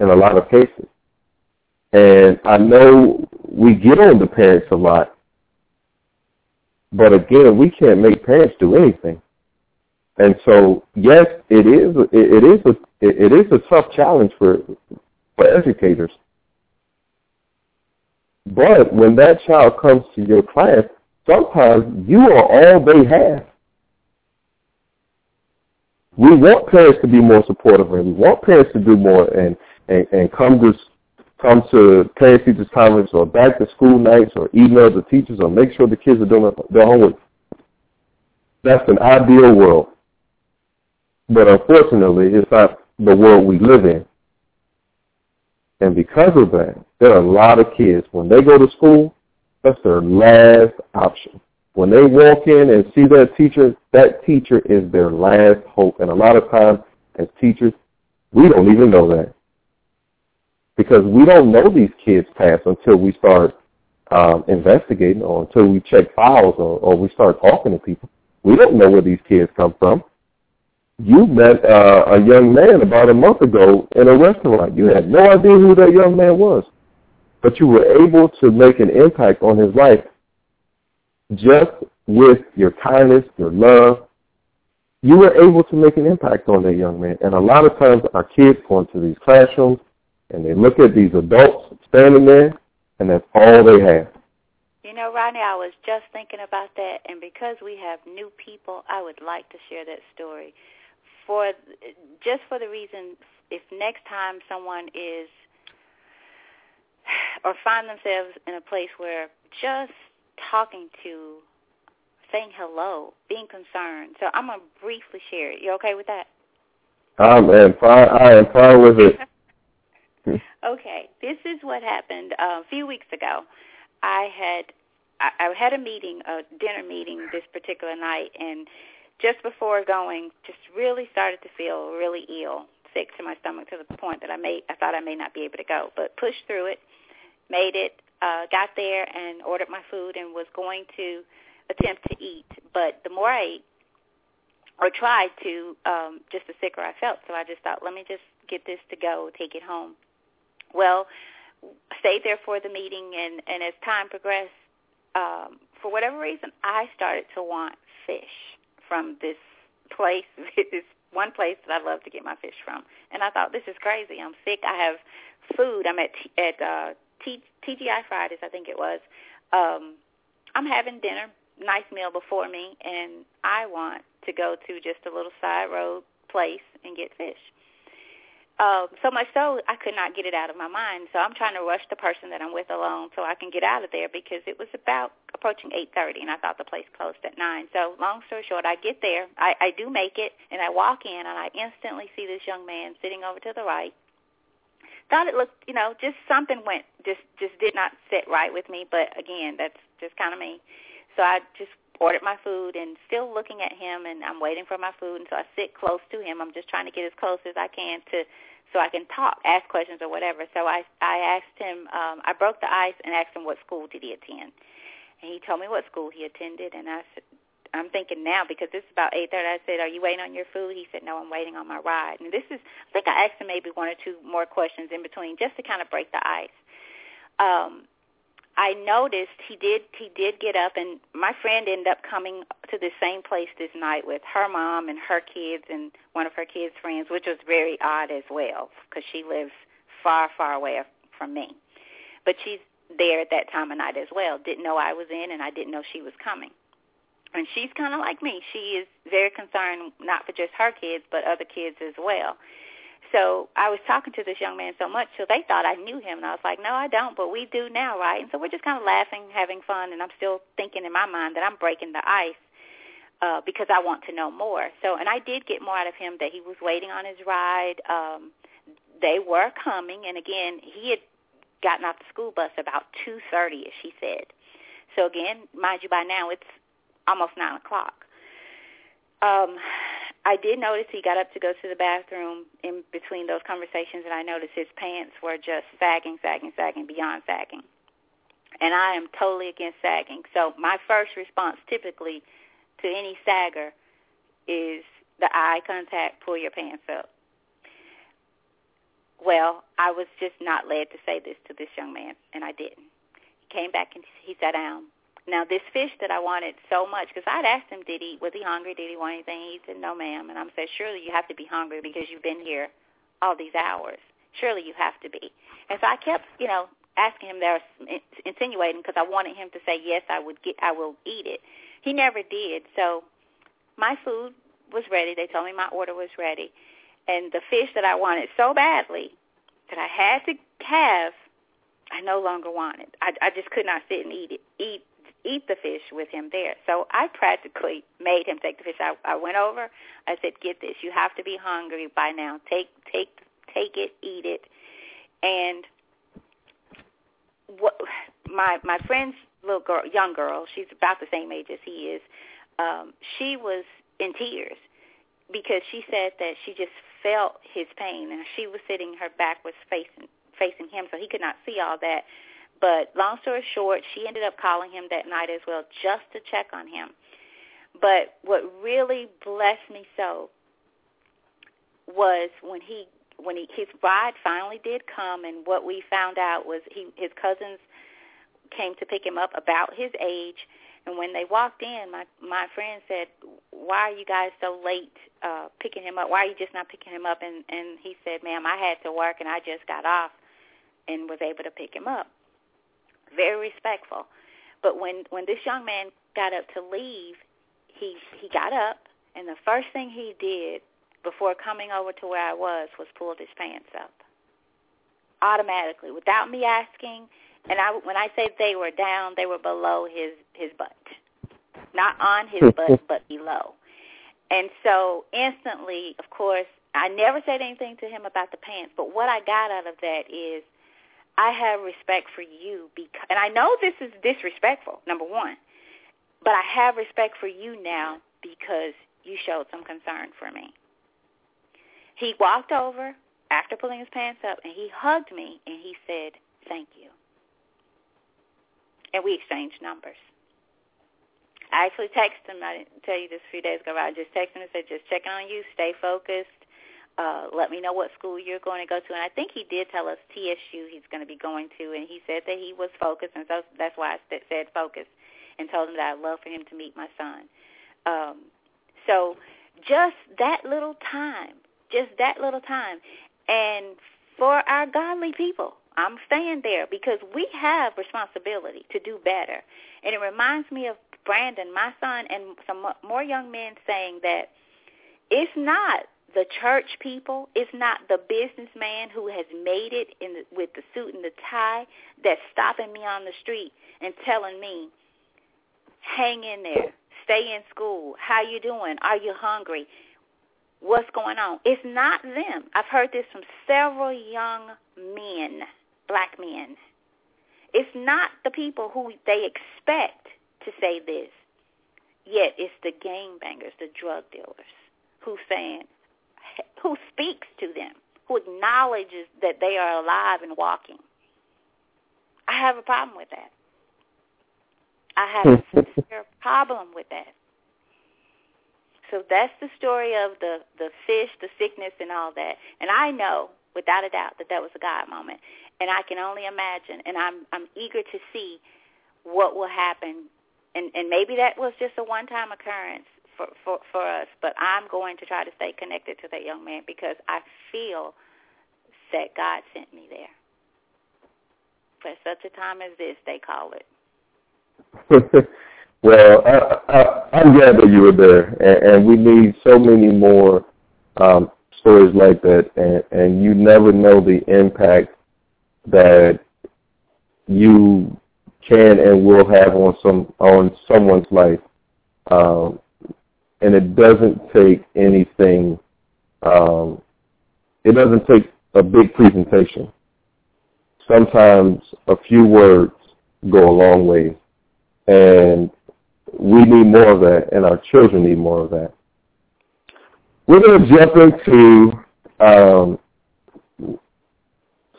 in a lot of cases. And I know we get on the parents a lot, but again, we can't make parents do anything. And so, yes, it is it is a it is a tough challenge for for educators but when that child comes to your class, sometimes you are all they have. We want parents to be more supportive and we want parents to do more and, and, and come to come to parent teachers conference or back to school nights or email the teachers or make sure the kids are doing their homework. That's an ideal world. But unfortunately, it's not the world we live in. And because of that, there are a lot of kids, when they go to school, that's their last option. When they walk in and see that teacher, that teacher is their last hope. And a lot of times, as teachers, we don't even know that. Because we don't know these kids' past until we start um, investigating or until we check files or, or we start talking to people. We don't know where these kids come from you met uh, a young man about a month ago in a restaurant. You had no idea who that young man was, but you were able to make an impact on his life just with your kindness, your love. You were able to make an impact on that young man. And a lot of times our kids go into these classrooms and they look at these adults standing there and that's all they have. You know, Rodney, I was just thinking about that, and because we have new people, I would like to share that story for just for the reason if next time someone is or find themselves in a place where just talking to, saying hello, being concerned. So I'm gonna briefly share it. You okay with that? I am fine. I am fine with it. okay, this is what happened uh, a few weeks ago. I had I, I had a meeting, a dinner meeting this particular night, and just before going, just really started to feel really ill, sick to my stomach to the point that I may I thought I may not be able to go, but pushed through it, made it, uh, got there and ordered my food and was going to attempt to eat. But the more I ate or tried to, um, just the sicker I felt. So I just thought, let me just get this to go, take it home. Well, stayed there for the meeting, and, and as time progressed, um, for whatever reason, I started to want fish from this place, this one place that I love to get my fish from. And I thought, this is crazy. I'm sick. I have food. I'm at at uh, T, TGI Fridays, I think it was. Um, I'm having dinner, nice meal before me, and I want to go to just a little side road place and get fish. Um, so much so I could not get it out of my mind. So I'm trying to rush the person that I'm with alone so I can get out of there because it was about approaching 8:30 and I thought the place closed at 9. So long story short, I get there, I, I do make it, and I walk in and I instantly see this young man sitting over to the right. Thought it looked, you know, just something went, just just did not sit right with me. But again, that's just kind of me. So I just ordered my food and still looking at him and I'm waiting for my food and so I sit close to him. I'm just trying to get as close as I can to so I can talk, ask questions or whatever. So I I asked him um I broke the ice and asked him what school did he attend. And he told me what school he attended and I said I'm thinking now because this is about eight thirty. I said, "Are you waiting on your food?" He said, "No, I'm waiting on my ride." And this is, I think I asked him maybe one or two more questions in between just to kind of break the ice. Um, I noticed he did he did get up and my friend ended up coming to the same place this night with her mom and her kids and one of her kids' friends, which was very odd as well because she lives far far away from me. But she's there at that time of night as well. Didn't know I was in and I didn't know she was coming. And she's kind of like me. She is very concerned not for just her kids but other kids as well so I was talking to this young man so much, so they thought I knew him, and I was like, no, I don't, but we do now, right? And so we're just kind of laughing, having fun, and I'm still thinking in my mind that I'm breaking the ice uh, because I want to know more. So, and I did get more out of him that he was waiting on his ride. Um, they were coming, and again, he had gotten off the school bus about two thirty, as she said. So again, mind you, by now it's almost nine o'clock. Um, I did notice he got up to go to the bathroom in between those conversations, and I noticed his pants were just sagging, sagging, sagging, beyond sagging. And I am totally against sagging. So my first response typically to any sagger is the eye contact, pull your pants up. Well, I was just not led to say this to this young man, and I didn't. He came back and he sat down, now, this fish that I wanted so much, because I'd asked him, did he was he hungry? Did he want anything? He said, no, ma'am. And I'm said, surely you have to be hungry because you've been here all these hours. Surely you have to be. And so I kept, you know, asking him there, insinuating, because I wanted him to say, yes, I would get, I will eat it. He never did. So my food was ready. They told me my order was ready. And the fish that I wanted so badly that I had to have, I no longer wanted. I, I just could not sit and eat it, eat eat the fish with him there. So I practically made him take the fish. I, I went over. I said, "Get this. You have to be hungry by now. Take take take it, eat it." And what my my friend's little girl, young girl, she's about the same age as he is. Um, she was in tears because she said that she just felt his pain, and she was sitting, her back was facing facing him, so he could not see all that. But long story short, she ended up calling him that night as well just to check on him. But what really blessed me so was when he when he his ride finally did come and what we found out was he his cousins came to pick him up about his age. And when they walked in my my friend said why are you guys so late uh picking him up? Why are you just not picking him up? And and he said ma'am I had to work and I just got off and was able to pick him up very respectful. But when when this young man got up to leave, he he got up and the first thing he did, before coming over to where I was was pulled his pants up automatically without me asking. And I, when I say they were down, they were below his his butt, not on his butt, mm-hmm. but below. And so instantly, of course, I never said anything to him about the pants. But what I got out of that is, I have respect for you because, and I know this is disrespectful. Number one, but I have respect for you now because you showed some concern for me. He walked over after pulling his pants up and he hugged me and he said, thank you. And we exchanged numbers. I actually texted him, I didn't tell you this a few days ago, I just texted him and said, just checking on you, stay focused. Uh, let me know what school you're going to go to. And I think he did tell us TSU he's going to be going to, and he said that he was focused, and so that's why I said focused and told him that I'd love for him to meet my son. Um, so just that little time, just that little time. And for our godly people, I'm staying there because we have responsibility to do better. And it reminds me of Brandon, my son, and some more young men saying that it's not the church people, it's not the businessman who has made it in the, with the suit and the tie that's stopping me on the street and telling me, hang in there, stay in school, how you doing, are you hungry, what's going on. It's not them. I've heard this from several young men, black men. It's not the people who they expect to say this. Yet it's the gangbangers, the drug dealers, who saying, who speaks to them, who acknowledges that they are alive and walking. I have a problem with that. I have a sincere problem with that. So that's the story of the the fish, the sickness, and all that. And I know without a doubt that that was a God moment, and I can only imagine. And I'm I'm eager to see what will happen. And and maybe that was just a one time occurrence for, for for us. But I'm going to try to stay connected to that young man because I feel that God sent me there for such a time as this. They call it. well, I, I, I'm glad that you were there, and, and we need so many more um, stories like that, and, and you never know the impact that you can and will have on some on someone's life. Um, and it doesn't take anything. Um, it doesn't take a big presentation. Sometimes a few words go a long way and we need more of that, and our children need more of that. We're going to jump into um,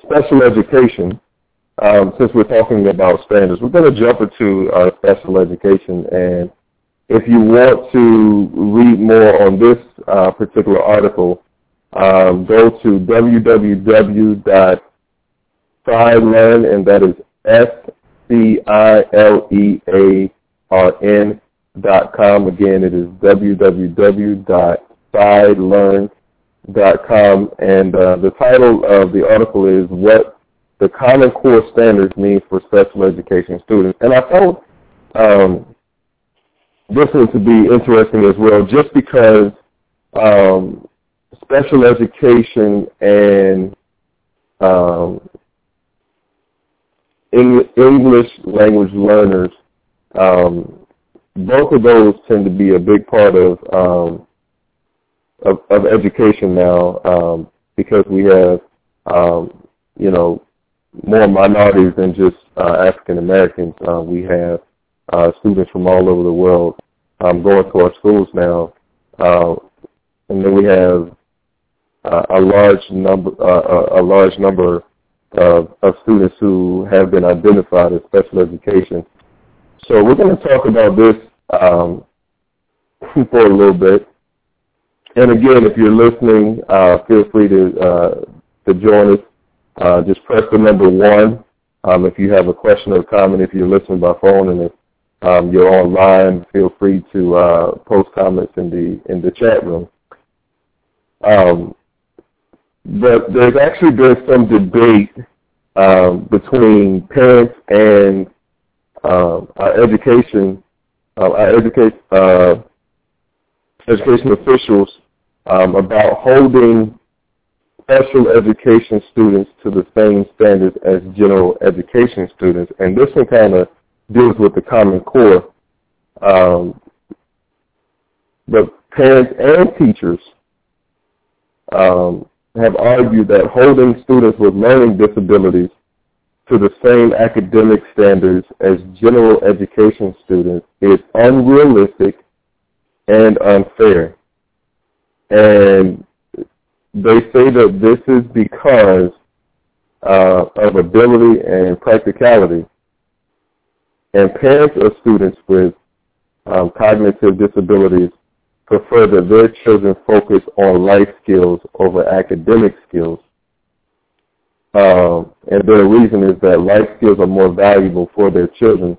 special education. Um, since we're talking about standards, we're going to jump into uh, special education. And if you want to read more on this uh, particular article, um, go to www.scilearn, and that is S C-I-L-E-A-R-N dot com. Again, it is www.scilearn. And uh, the title of the article is What the Common Core Standards Mean for Special Education Students. And I found um, this one to be interesting as well, just because um, special education and um, English language learners, um, both of those tend to be a big part of um, of, of education now um, because we have um, you know more minorities than just uh, African Americans. Uh, we have uh, students from all over the world um, going to our schools now, uh, and then we have uh, a large number uh, a large number of, of students who have been identified as special education. So we're going to talk about this um, for a little bit. And again, if you're listening, uh, feel free to uh, to join us. Uh, just press the number one um, if you have a question or comment. If you're listening by phone, and if um, you're online, feel free to uh, post comments in the in the chat room. Um, but there's actually been some debate um, between parents and um, our education, uh, our educate, uh, education officials um, about holding special education students to the same standards as general education students. And this one kind of deals with the Common Core. Um, but parents and teachers um, have argued that holding students with learning disabilities to the same academic standards as general education students is unrealistic and unfair. And they say that this is because uh, of ability and practicality. And parents of students with um, cognitive disabilities prefer that their children focus on life skills over academic skills. Um, and their reason is that life skills are more valuable for their children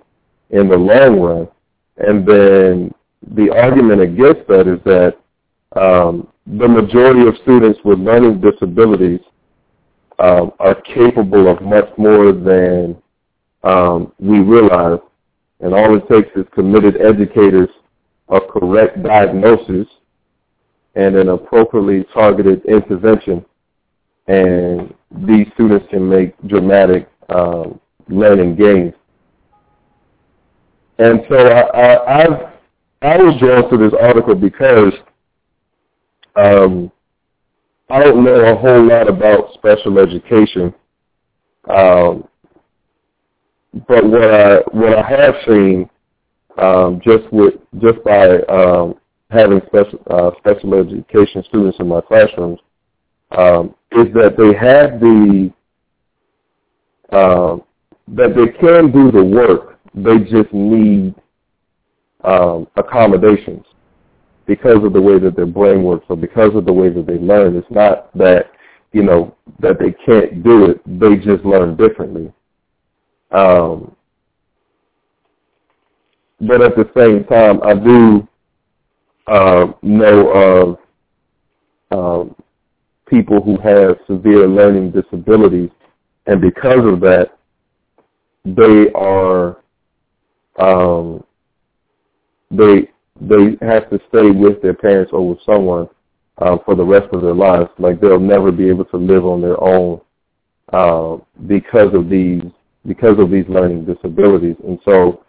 in the long run. And then the argument against that is that um, the majority of students with learning disabilities um, are capable of much more than um, we realize. And all it takes is committed educators a correct diagnosis and an appropriately targeted intervention, and these students can make dramatic um, learning gains. And so I, I, I've, I was drawn to this article because um, I don't know a whole lot about special education, um, but what I what I have seen um, just with just by um, having special uh, special education students in my classrooms um, is that they have the uh, that they can do the work. They just need um, accommodations because of the way that their brain works or because of the way that they learn. It's not that you know that they can't do it. They just learn differently. Um, but at the same time, I do uh, know of um, people who have severe learning disabilities, and because of that, they are um, they they have to stay with their parents or with someone uh, for the rest of their lives. Like they'll never be able to live on their own uh, because of these because of these learning disabilities. And so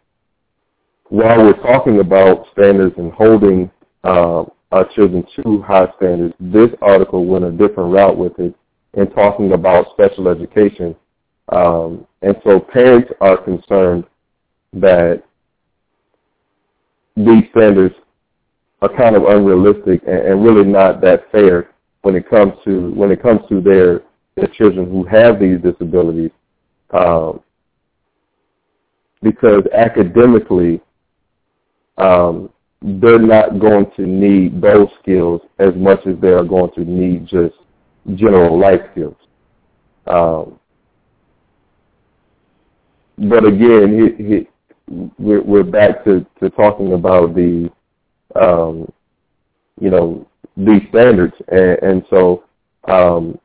while we're talking about standards and holding uh, our children to high standards, this article went a different route with it in talking about special education. Um, and so parents are concerned that these standards are kind of unrealistic and, and really not that fair when it comes to when it comes to their their children who have these disabilities, um, because academically um, they're not going to need those skills as much as they are going to need just general life skills. Um, but again, he, he, we're, we're back to, to talking about the, um, you know, these standards. And, and so um,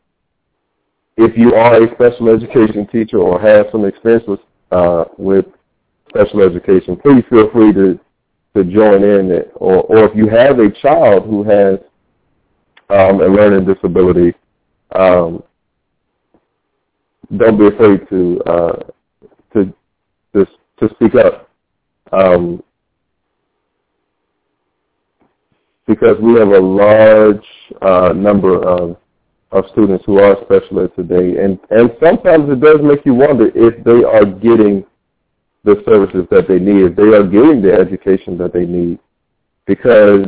if you are a special education teacher or have some experience with, uh, with special education, please feel free to, to join in. It. Or, or if you have a child who has um, a learning disability, um, don't be afraid to uh, to to to speak up. Um, because we have a large uh, number of of students who are special ed today, and and sometimes it does make you wonder if they are getting the services that they need, they are getting the education that they need, because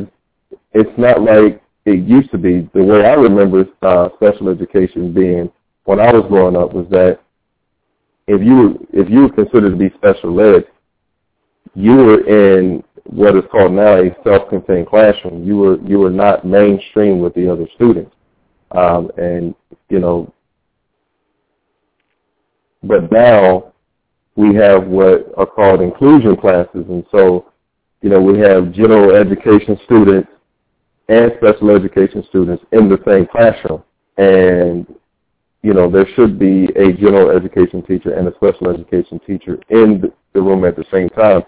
it's not like it used to be. The way I remember uh, special education being when I was growing up was that if you if you were considered to be special ed, you were in what is called now a self-contained classroom. You were you were not mainstream with the other students, um, and you know. But now we have what are called inclusion classes, and so you know we have general education students and special education students in the same classroom, and you know, there should be a general education teacher and a special education teacher in the room at the same time.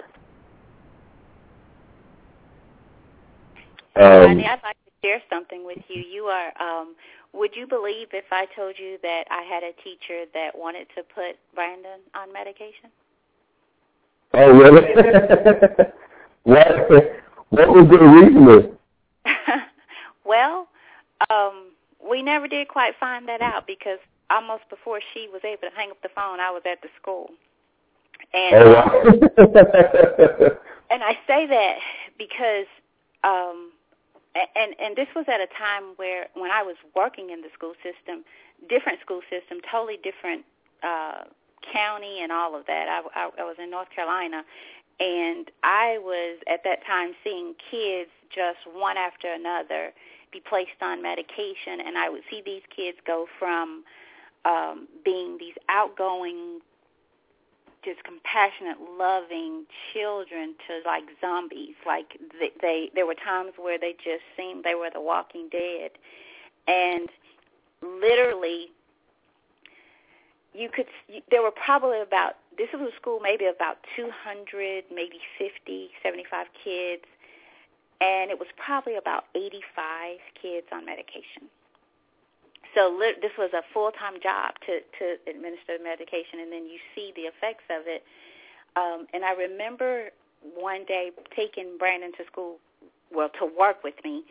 Um, I'd like to share something with you. You are. Um, would you believe if I told you that I had a teacher that wanted to put Brandon on medication? Oh, really? what? What was the reason? well, um, we never did quite find that out because almost before she was able to hang up the phone, I was at the school. And oh, wow. and I say that because um and and this was at a time where when I was working in the school system, different school system, totally different uh county and all of that. I, I, I was in North Carolina, and I was at that time seeing kids just one after another be placed on medication, and I would see these kids go from um, being these outgoing, just compassionate, loving children to like zombies. Like they, they, there were times where they just seemed they were the Walking Dead, and literally, you could. There were probably about this was a school maybe about 200, maybe 50, 75 kids, and it was probably about 85 kids on medication so li- this was a full-time job to to administer medication, and then you see the effects of it. Um, and I remember one day taking Brandon to school, well, to work with me,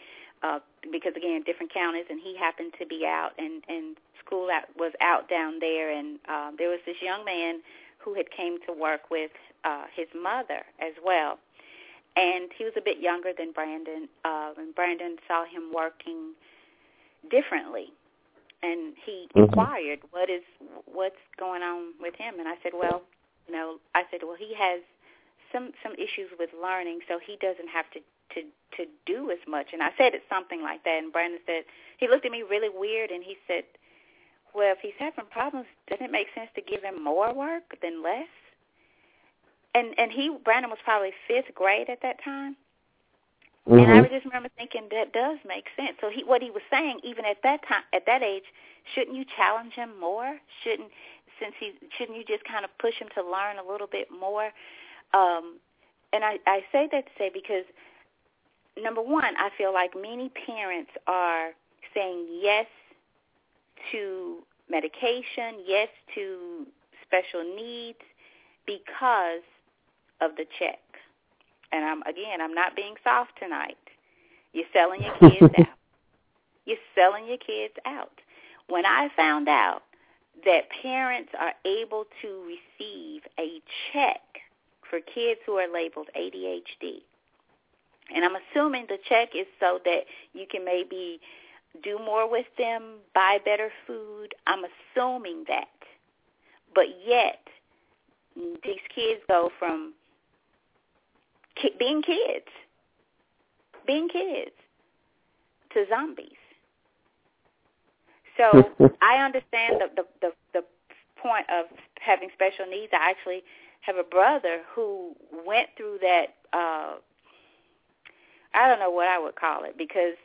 uh, because again, different counties, and he happened to be out, and and school out, was out down there, and um, there was this young man who had came to work with uh, his mother as well, and he was a bit younger than Brandon, uh, and Brandon saw him working differently and he mm-hmm. inquired what is what's going on with him? And I said well you know I said well he has some some issues with learning so he doesn't have to to to do as much. And I said it's something like that and Brandon said he looked at me really weird and he said well if he's having problems doesn't it make sense to give him more work than less? And and he Brandon was probably 5th grade at that time Mm-hmm. And I mm-hmm. just remember thinking that does make sense. So he, what he was saying, even at that time, at that age, shouldn't you challenge him more? Shouldn't, since he, shouldn't you just kind of push him to learn a little bit more? Um, and I, I say that to say because number one, I feel like many parents are saying yes to medication, yes to special needs because of the check and I'm again, I'm not being soft tonight. You're selling your kids out. You're selling your kids out. When I found out that parents are able to receive a check for kids who are labeled ADHD, and I'm assuming the check is so that you can maybe do more with them, buy better food. I'm assuming that. But yet, these kids go from being kids, being kids to zombies. So I understand the, the the the point of having special needs. I actually have a brother who went through that. uh I don't know what I would call it because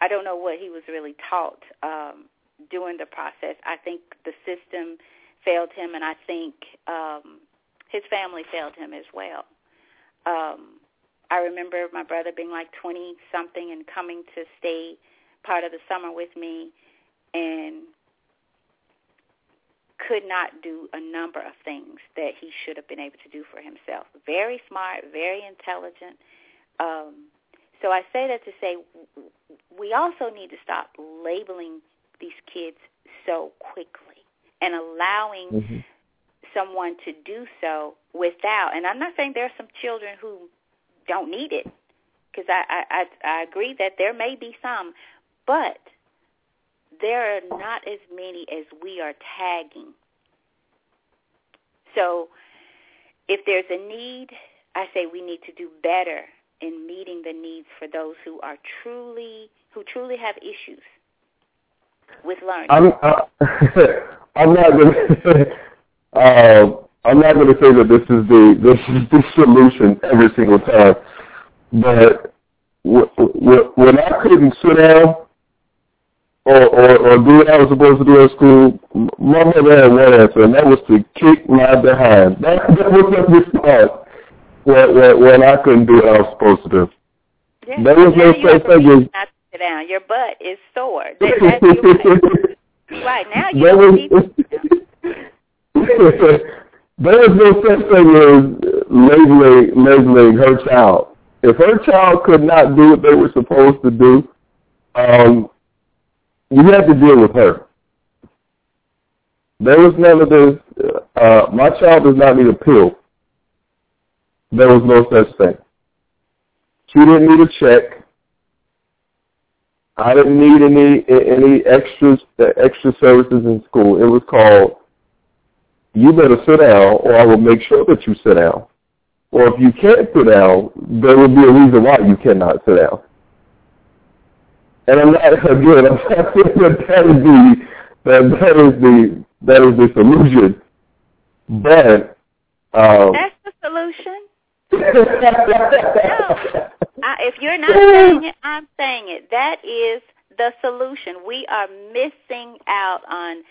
I don't know what he was really taught um, during the process. I think the system failed him, and I think um, his family failed him as well. Um, I remember my brother being like 20 something and coming to stay part of the summer with me and could not do a number of things that he should have been able to do for himself. Very smart, very intelligent. Um, so I say that to say we also need to stop labeling these kids so quickly and allowing mm-hmm. someone to do so without. And I'm not saying there are some children who don't need it because I, I I agree that there may be some, but there are not as many as we are tagging. So if there's a need, I say we need to do better in meeting the needs for those who are truly who truly have issues with learning. I'm uh, I'm not gonna uh, I'm not going to say that this is the this is the solution every single time, but when I couldn't sit down or, or, or do what I was supposed to do at school, my mother had one answer, and that was to kick my behind. That, that was the response when, when, when I couldn't do what I was supposed to do. Yeah. There was no such thing as sit down. Your butt is sore. That, that's right. right now you don't need there is no such thing as labeling, labeling her child. If her child could not do what they were supposed to do, um, you have to deal with her. There was none of this. Uh, my child does not need a pill. There was no such thing. She didn't need a check. I didn't need any any extras extra services in school. It was called you better sit down or I will make sure that you sit down. Or if you can't sit down, there will be a reason why you cannot sit down. And I'm not again, I'm not saying that that is the that that is the that is the solution. But um, that's the solution. no, I, if you're not saying it, I'm saying it. That is the solution. We are missing out on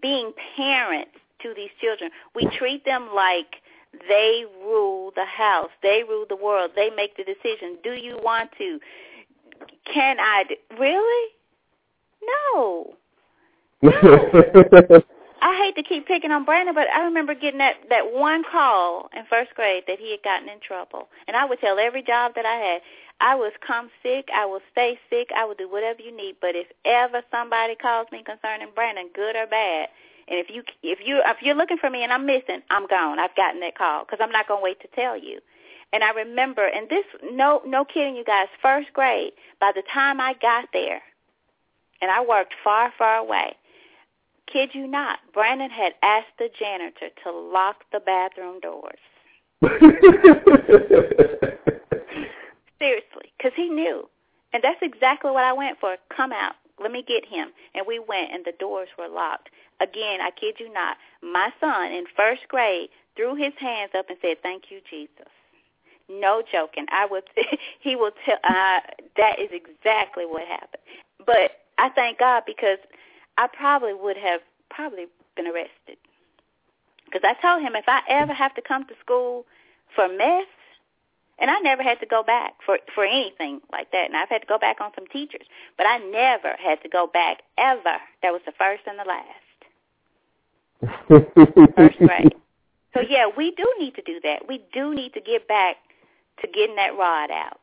being parents to these children. We treat them like they rule the house. They rule the world. They make the decision. Do you want to? Can I? Do? Really? No. no. I hate to keep picking on Brandon, but I remember getting that that one call in first grade that he had gotten in trouble, and I would tell every job that I had, I was come sick, I will stay sick, I will do whatever you need. But if ever somebody calls me concerning Brandon, good or bad, and if you if you if you're looking for me and I'm missing, I'm gone. I've gotten that call because I'm not gonna wait to tell you. And I remember, and this no no kidding, you guys, first grade. By the time I got there, and I worked far far away kid you not, Brandon had asked the janitor to lock the bathroom doors. Seriously, because he knew. And that's exactly what I went for. Come out. Let me get him. And we went, and the doors were locked. Again, I kid you not, my son in first grade threw his hands up and said, thank you, Jesus. No joking. I would. he will tell. Uh, that is exactly what happened. But I thank God because I probably would have probably been arrested. Because I told him if I ever have to come to school for mess, and I never had to go back for for anything like that. And I've had to go back on some teachers, but I never had to go back ever. That was the first and the last. first grade. So yeah, we do need to do that. We do need to get back to getting that rod out.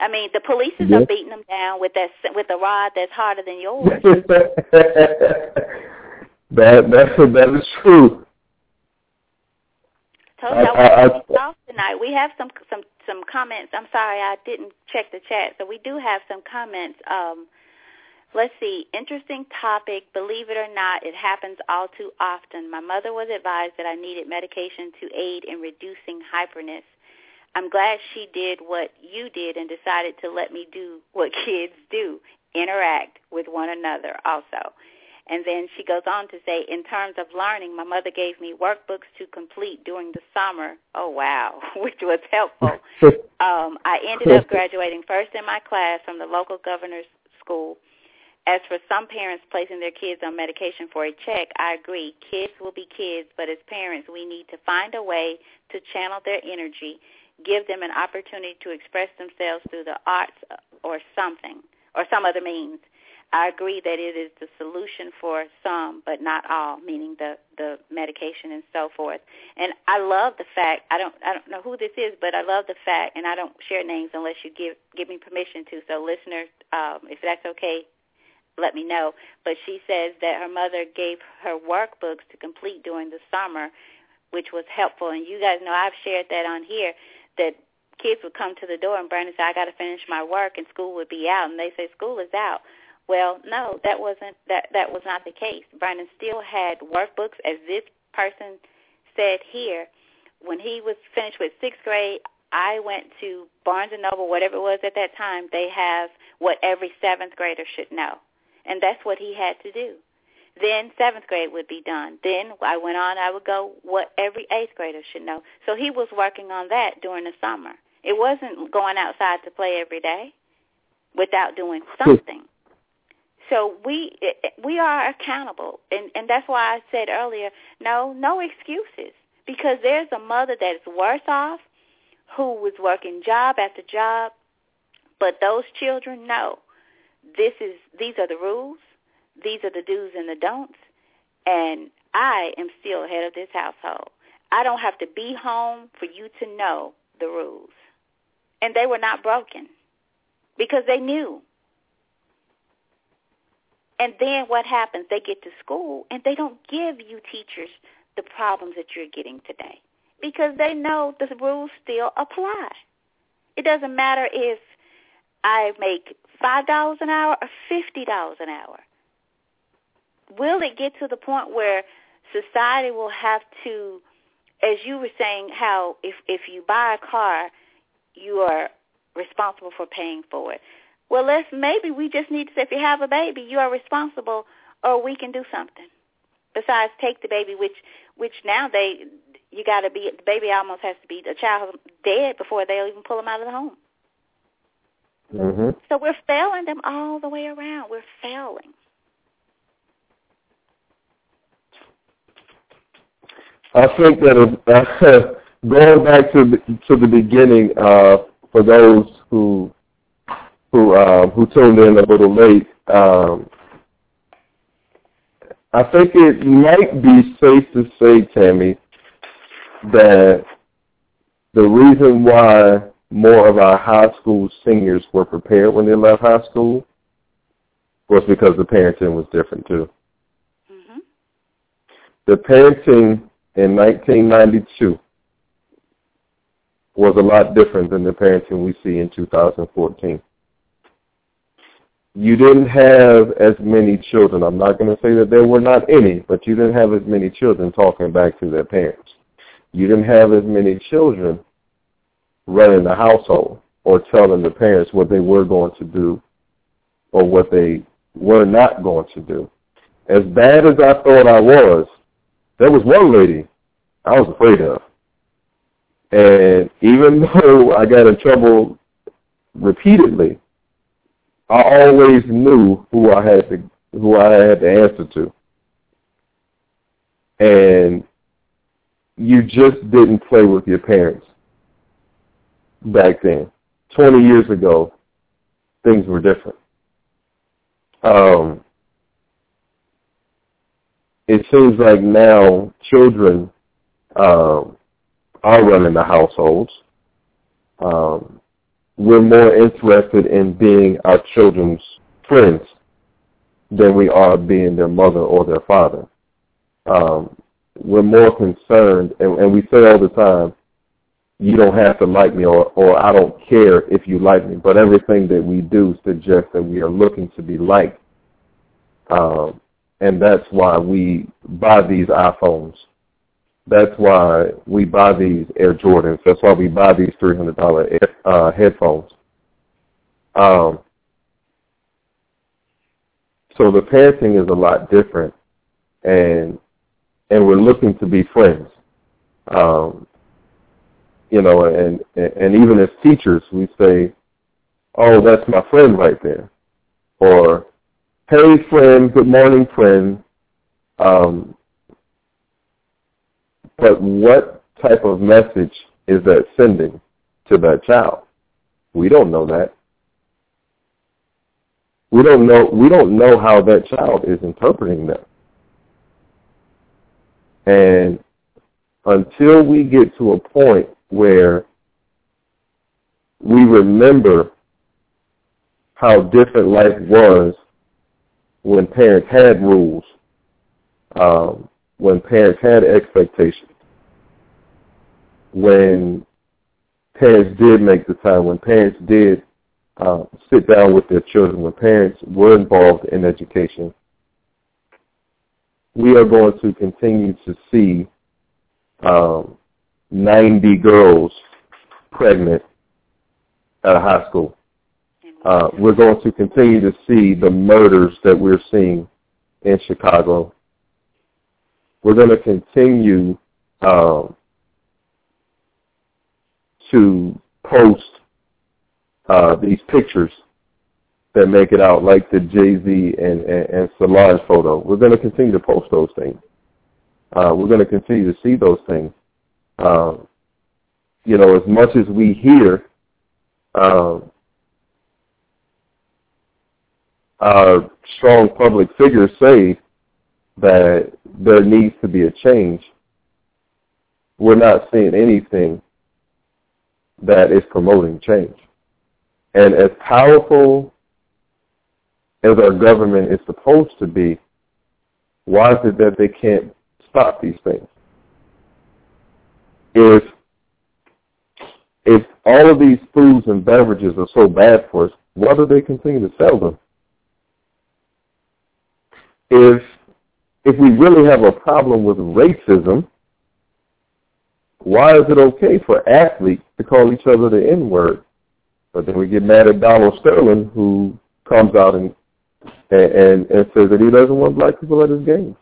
I mean, the police yes. are beating them down with that with a rod that's harder than yours. that that that is true. Told you I, I, I, tonight. We have some some some comments. I'm sorry I didn't check the chat, so we do have some comments. Um, let's see. Interesting topic. Believe it or not, it happens all too often. My mother was advised that I needed medication to aid in reducing hyperness. I'm glad she did what you did and decided to let me do what kids do, interact with one another also. And then she goes on to say, in terms of learning, my mother gave me workbooks to complete during the summer. Oh, wow, which was helpful. um, I ended up graduating first in my class from the local governor's school. As for some parents placing their kids on medication for a check, I agree. Kids will be kids, but as parents, we need to find a way to channel their energy give them an opportunity to express themselves through the arts or something or some other means. I agree that it is the solution for some, but not all, meaning the the medication and so forth. And I love the fact I don't I don't know who this is, but I love the fact, and I don't share names unless you give give me permission to. So, listeners, um, if that's okay, let me know. But she says that her mother gave her workbooks to complete during the summer, which was helpful. And you guys know I've shared that on here that kids would come to the door and Brandon say, I got to finish my work and school would be out. And they say, school is out. Well, no, that wasn't, that, that was not the case. Brandon still had workbooks as this person said here. When he was finished with sixth grade, I went to Barnes & Noble, whatever it was at that time. They have what every seventh grader should know. And that's what he had to do. Then seventh grade would be done. Then I went on, I would go what every eighth grader should know. So he was working on that during the summer. It wasn't going outside to play every day without doing hmm. something. So we eh, eh, we are accountable, and and that's why I said earlier, no, no excuses, because there's a mother that is worse off, who was working job after job, but those children know this is these are the rules, these are the do's and the don'ts, and I am still head of this household. I don't have to be home for you to know the rules. And they were not broken because they knew. And then what happens? They get to school and they don't give you teachers the problems that you're getting today because they know the rules still apply. It doesn't matter if I make $5 an hour or $50 an hour. Will it get to the point where society will have to, as you were saying, how if, if you buy a car, you are responsible for paying for it. Well, let's maybe we just need to say if you have a baby, you are responsible, or we can do something besides take the baby, which which now they you got to be the baby almost has to be the child dead before they'll even pull them out of the home. Mm-hmm. So we're failing them all the way around. We're failing. I think that uh, going back to the, to the beginning, uh, for those who who uh, who tuned in a little late, um, I think it might be safe to say, Tammy, that the reason why more of our high school seniors were prepared when they left high school was because the parenting was different too. Mm-hmm. The parenting in 1992 was a lot different than the parenting we see in 2014. You didn't have as many children. I'm not going to say that there were not any, but you didn't have as many children talking back to their parents. You didn't have as many children running the household or telling the parents what they were going to do or what they were not going to do. As bad as I thought I was, there was one lady I was afraid of. And even though I got in trouble repeatedly, I always knew who I had to who I had to answer to. And you just didn't play with your parents back then. Twenty years ago, things were different. Um, it seems like now children um, are running the households. Um, we're more interested in being our children's friends than we are being their mother or their father. Um, we're more concerned, and, and we say all the time, you don't have to like me or, or I don't care if you like me, but everything that we do suggests that we are looking to be liked. Um, and that's why we buy these iPhones that's why we buy these Air Jordans. That's why we buy these three hundred dollar uh, headphones. Um, so the parenting is a lot different, and and we're looking to be friends. Um, you know, and and even as teachers, we say, "Oh, that's my friend right there," or "Hey, friend, good morning, friend." Um, but what type of message is that sending to that child? We don't know that. We don't know we don't know how that child is interpreting that. And until we get to a point where we remember how different life was when parents had rules, um, when parents had expectations, when parents did make the time, when parents did uh, sit down with their children, when parents were involved in education, we are going to continue to see um, 90 girls pregnant at a high school. Uh, we're going to continue to see the murders that we're seeing in Chicago. We're going to continue um, to post uh, these pictures that make it out, like the Jay-Z and, and, and Solange photo. We're going to continue to post those things. Uh, we're going to continue to see those things. Uh, you know, as much as we hear um, our strong public figures say that there needs to be a change, we're not seeing anything that is promoting change. And as powerful as our government is supposed to be, why is it that they can't stop these things? If if all of these foods and beverages are so bad for us, why do they continue to sell them? If if we really have a problem with racism, why is it okay for athletes to call each other the N-word? But then we get mad at Donald Sterling, who comes out and and, and says that he doesn't want black people at his games.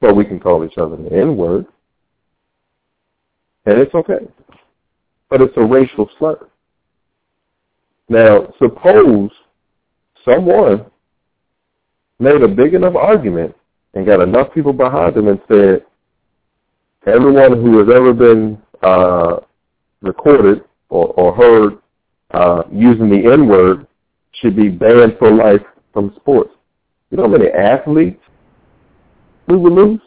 But we can call each other the N-word, and it's okay. But it's a racial slur. Now, suppose someone made a big enough argument and got enough people behind them and said, everyone who has ever been uh, recorded or, or heard uh, using the N-word should be banned for life from sports. You know how many athletes we would lose?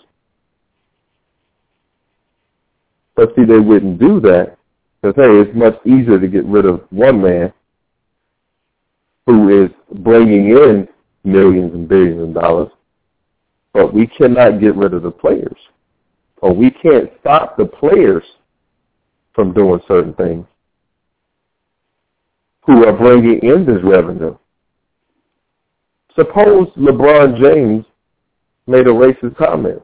But see, they wouldn't do that because, hey, it's much easier to get rid of one man who is bringing in millions and billions of dollars, but we cannot get rid of the players. Or we can't stop the players from doing certain things who are bringing in this revenue. Suppose LeBron James made a racist comment.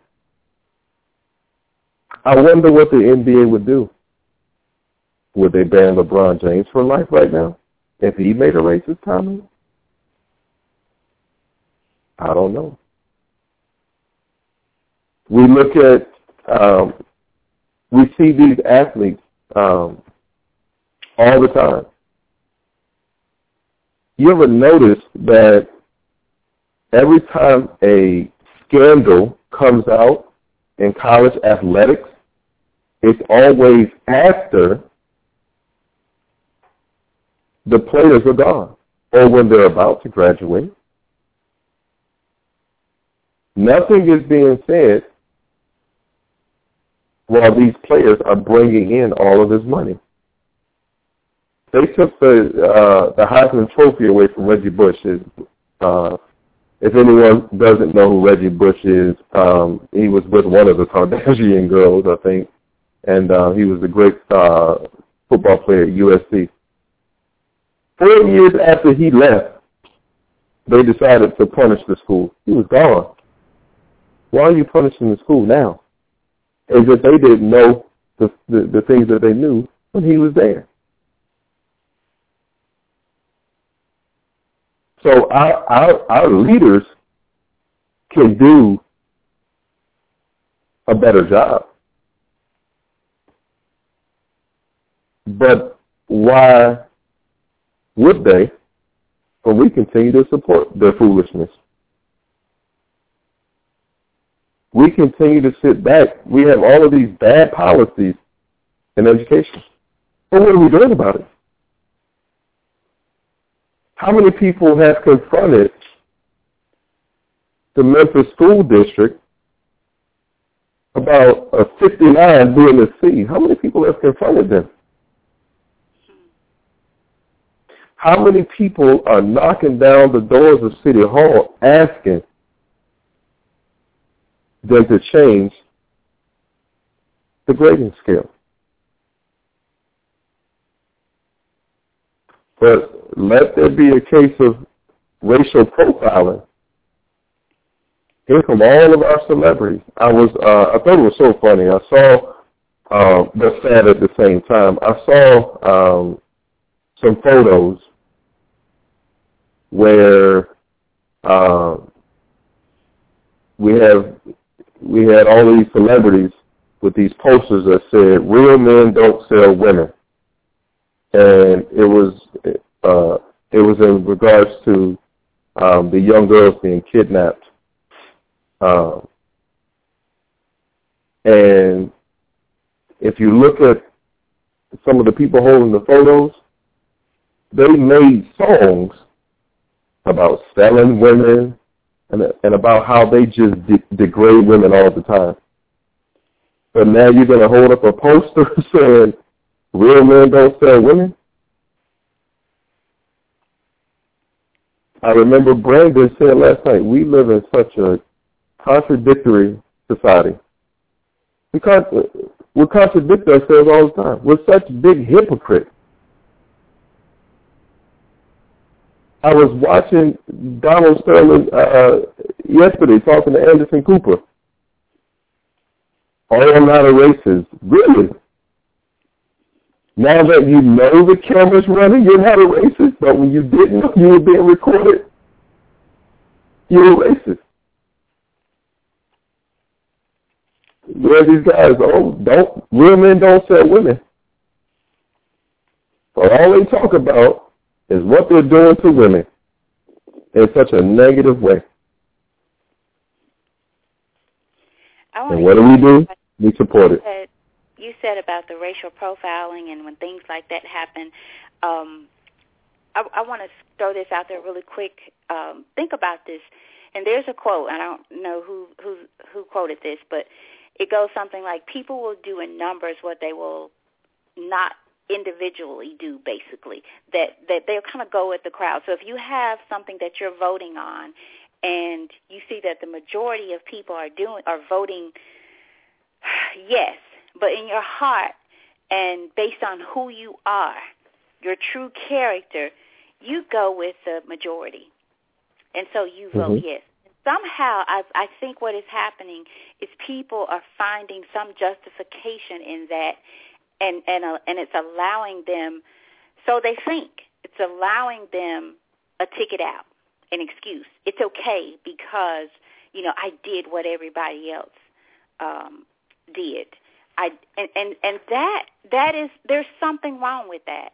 I wonder what the NBA would do. Would they ban LeBron James for life right now if he made a racist comment? I don't know. We look at, um, we see these athletes um, all the time. You ever notice that every time a scandal comes out in college athletics, it's always after the players are gone or when they're about to graduate. Nothing is being said while these players are bringing in all of this money. They took the uh, the Heisman Trophy away from Reggie Bush. Uh, if anyone doesn't know who Reggie Bush is, um, he was with one of the Kardashian girls, I think, and uh, he was a great uh, football player at USC. Four years after he left, they decided to punish the school. He was gone. Why are you punishing the school now? As if they didn't know the, the, the things that they knew when he was there. So our, our, our leaders can do a better job. But why would they when we continue to support their foolishness? We continue to sit back. We have all of these bad policies in education. But what are we doing about it? How many people have confronted the Memphis School District about a 59 being a C? How many people have confronted them? How many people are knocking down the doors of City Hall asking than to change the grading scale. But let there be a case of racial profiling. Here come all of our celebrities. I was, uh, I thought it was so funny. I saw, uh, but sad at the same time. I saw um, some photos where uh, we have we had all these celebrities with these posters that said "Real men don't sell women," and it was uh, it was in regards to um, the young girls being kidnapped. Um, and if you look at some of the people holding the photos, they made songs about selling women and, and about how they just de- degrade women all the time. But now you're going to hold up a poster saying real men don't sell women? I remember Brandon said last night, we live in such a contradictory society. We, con- we contradict ourselves all the time. We're such big hypocrites. I was watching Donald Sterling uh, yesterday talking to Anderson Cooper. Oh, I'm not a racist. Really? Now that you know the camera's running, you're not a racist, but when you didn't know you were being recorded, you're a racist. Where these guys, oh, don't, real men don't sell women. But all they talk about is what they're doing to women in such a negative way. And what do we do? We support it you said about the racial profiling and when things like that happen, um, I, I want to throw this out there really quick. Um, think about this. And there's a quote. I don't know who who who quoted this, but it goes something like, "People will do in numbers what they will not individually do basically that that they'll kind of go with the crowd so if you have something that you're voting on and you see that the majority of people are doing are voting yes but in your heart and based on who you are, your true character, you go with the majority. And so you vote mm-hmm. yes. Somehow, I, I think what is happening is people are finding some justification in that, and and uh, and it's allowing them. So they think it's allowing them a ticket out, an excuse. It's okay because you know I did what everybody else um, did. I and and, and that that is there's something wrong with that.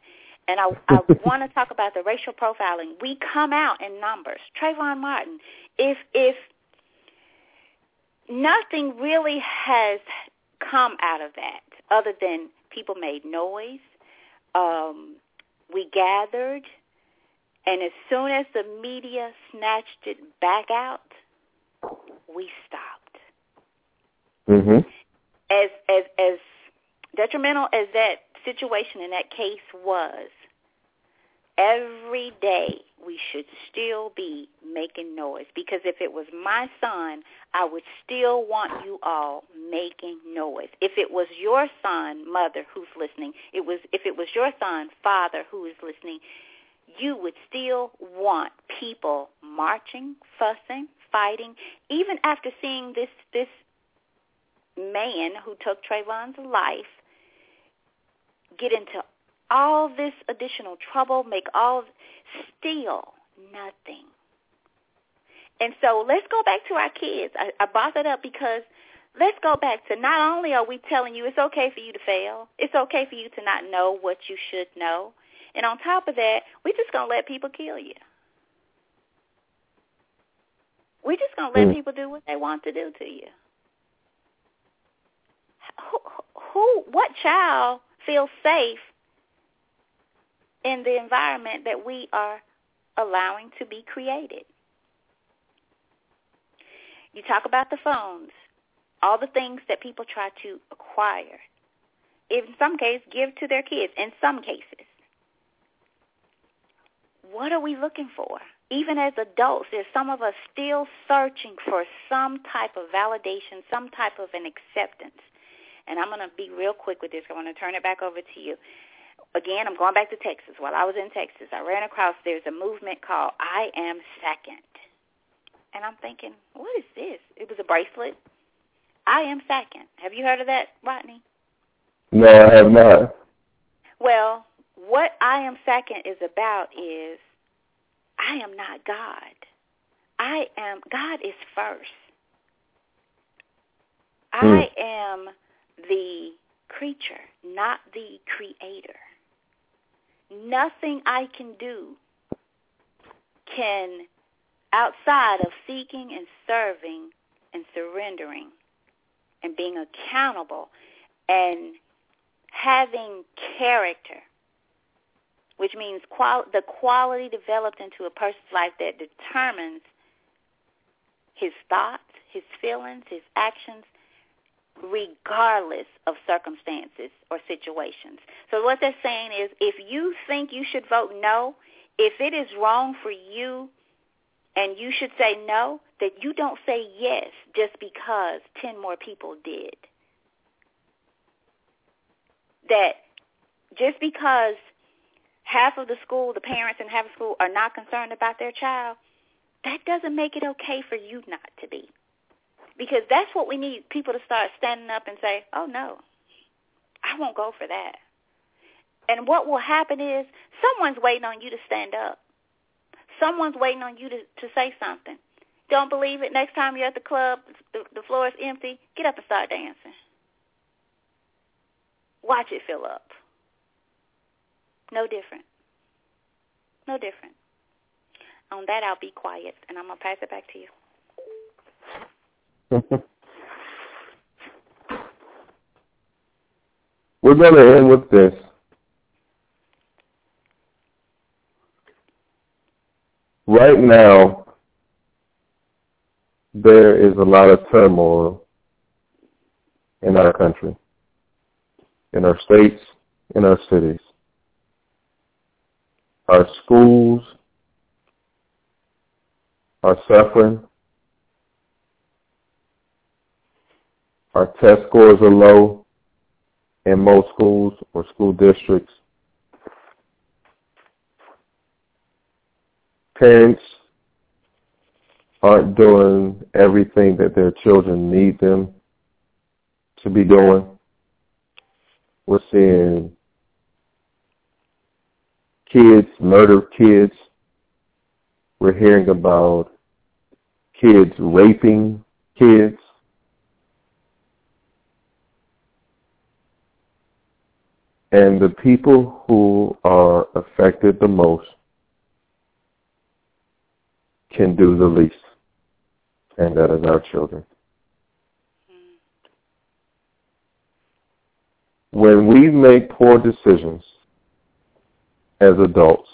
And I, I want to talk about the racial profiling. We come out in numbers. Trayvon Martin, if if nothing really has come out of that other than people made noise, um, we gathered, and as soon as the media snatched it back out, we stopped. Mm-hmm as as as detrimental as that situation in that case was, every day we should still be making noise because if it was my son, I would still want you all making noise. If it was your son, mother who's listening, it was if it was your son, father who is listening, you would still want people marching, fussing, fighting, even after seeing this this man who took Trayvon's life get into all this additional trouble, make all still nothing. And so let's go back to our kids. I, I brought that up because let's go back to not only are we telling you it's okay for you to fail, it's okay for you to not know what you should know. And on top of that, we're just going to let people kill you. We're just going to let mm. people do what they want to do to you who, who what child feels safe in the environment that we are allowing to be created? You talk about the phones, all the things that people try to acquire. In some cases, give to their kids. In some cases, what are we looking for? Even as adults, there's some of us still searching for some type of validation, some type of an acceptance. And I'm going to be real quick with this. I want to turn it back over to you. Again, I'm going back to Texas. While I was in Texas, I ran across there's a movement called I Am Second. And I'm thinking, what is this? It was a bracelet. I am second. Have you heard of that, Rodney? No, I have not. Well, what I am second is about is I am not God. I am God is first. Mm. I am the creature, not the creator. Nothing I can do can, outside of seeking and serving and surrendering and being accountable and having character, which means qual- the quality developed into a person's life that determines his thoughts, his feelings, his actions, regardless of circumstances or situations. So what they're saying is if you think you should vote no, if it is wrong for you and you should say no, that you don't say yes just because 10 more people did. That just because half of the school, the parents in half of the school are not concerned about their child, that doesn't make it okay for you not to be. Because that's what we need people to start standing up and say, oh, no, I won't go for that. And what will happen is someone's waiting on you to stand up. Someone's waiting on you to, to say something. Don't believe it? Next time you're at the club, the, the floor is empty, get up and start dancing. Watch it fill up. No different. No different. On that, I'll be quiet, and I'm going to pass it back to you. We're going to end with this. Right now, there is a lot of turmoil in our country, in our states, in our cities. Our schools are suffering. Our test scores are low in most schools or school districts. Parents aren't doing everything that their children need them to be doing. We're seeing kids murder kids. We're hearing about kids raping kids. And the people who are affected the most can do the least, and that is our children. When we make poor decisions as adults,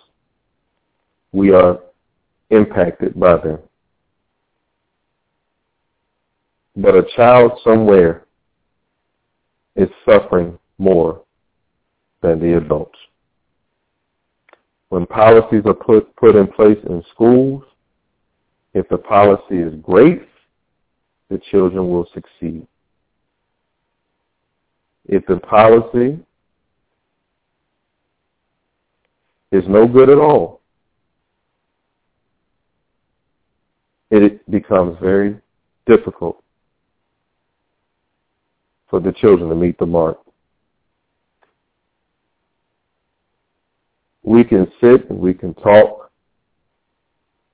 we are impacted by them. But a child somewhere is suffering more than the adults. When policies are put, put in place in schools, if the policy is great, the children will succeed. If the policy is no good at all, it becomes very difficult for the children to meet the mark. We can sit and we can talk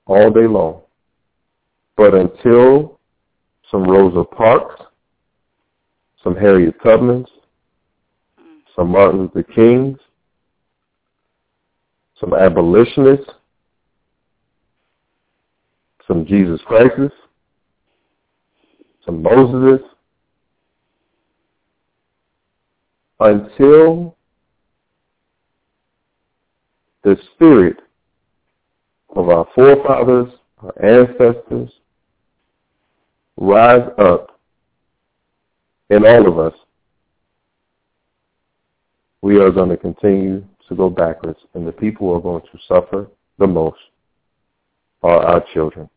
all day long. But until some Rosa Parks, some Harriet Tubmans, some Martin Luther Kings, some abolitionists, some Jesus Christs, some Moses, until the spirit of our forefathers, our ancestors, rise up in all of us, we are going to continue to go backwards, and the people who are going to suffer the most are our children.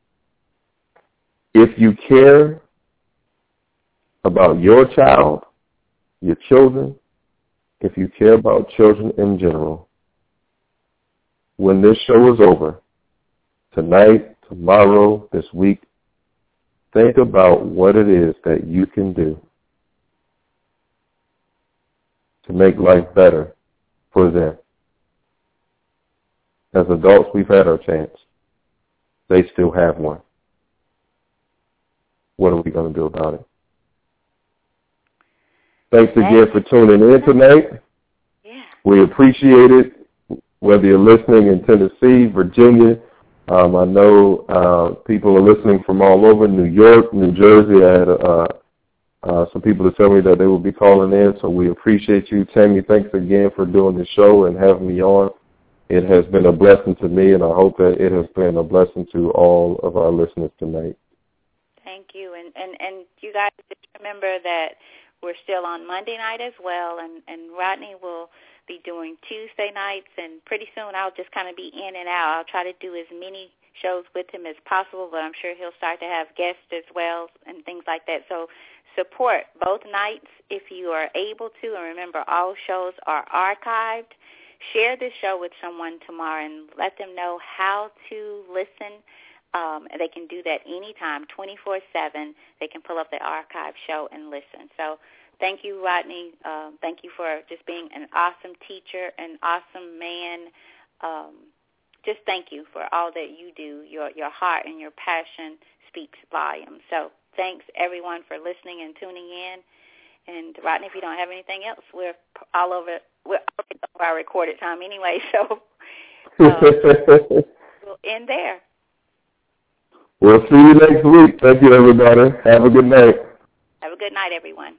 If you care about your child, your children, if you care about children in general, when this show is over, tonight, tomorrow, this week, think about what it is that you can do to make life better for them. As adults, we've had our chance. They still have one. What are we going to do about it? Thanks again for tuning in tonight. Yeah. We appreciate it, whether you're listening in Tennessee, Virginia. Um, I know uh, people are listening from all over New York, New Jersey. I had a, uh, some people to tell me that they will be calling in. So we appreciate you, Tammy. Thanks again for doing the show and having me on. It has been a blessing to me, and I hope that it has been a blessing to all of our listeners tonight. Thank you, and and and you guys just remember that we're still on Monday night as well, and and Rodney will be doing Tuesday nights, and pretty soon I'll just kind of be in and out. I'll try to do as many shows with him as possible, but I'm sure he'll start to have guests as well and things like that. So support both nights if you are able to, and remember all shows are archived. Share this show with someone tomorrow and let them know how to listen. Um, they can do that anytime, 24-7. They can pull up the archive show and listen. So thank you, Rodney. Uh, thank you for just being an awesome teacher, an awesome man. Um, just thank you for all that you do. Your your heart and your passion speaks volumes. So thanks everyone for listening and tuning in. And Rodney, if you don't have anything else, we're all over. We're over our recorded time anyway, so um, we'll end there. We'll see you next week. Thank you, everybody. Have a good night. Have a good night, everyone.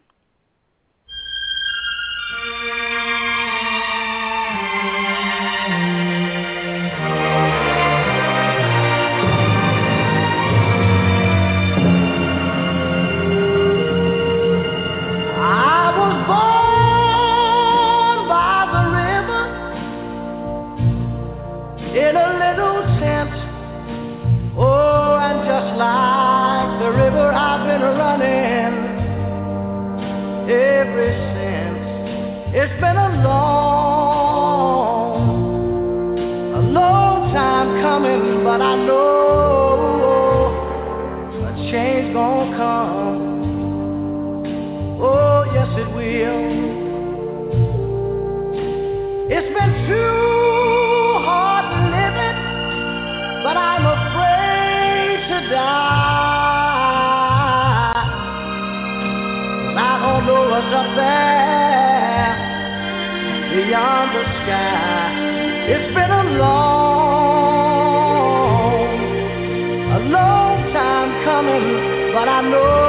Been a long, a long time coming, but I know a change gonna come. Oh, yes it will. It's been too hard living, but I'm afraid to die. Beyond the sky. It's been a long, a long time coming, but I know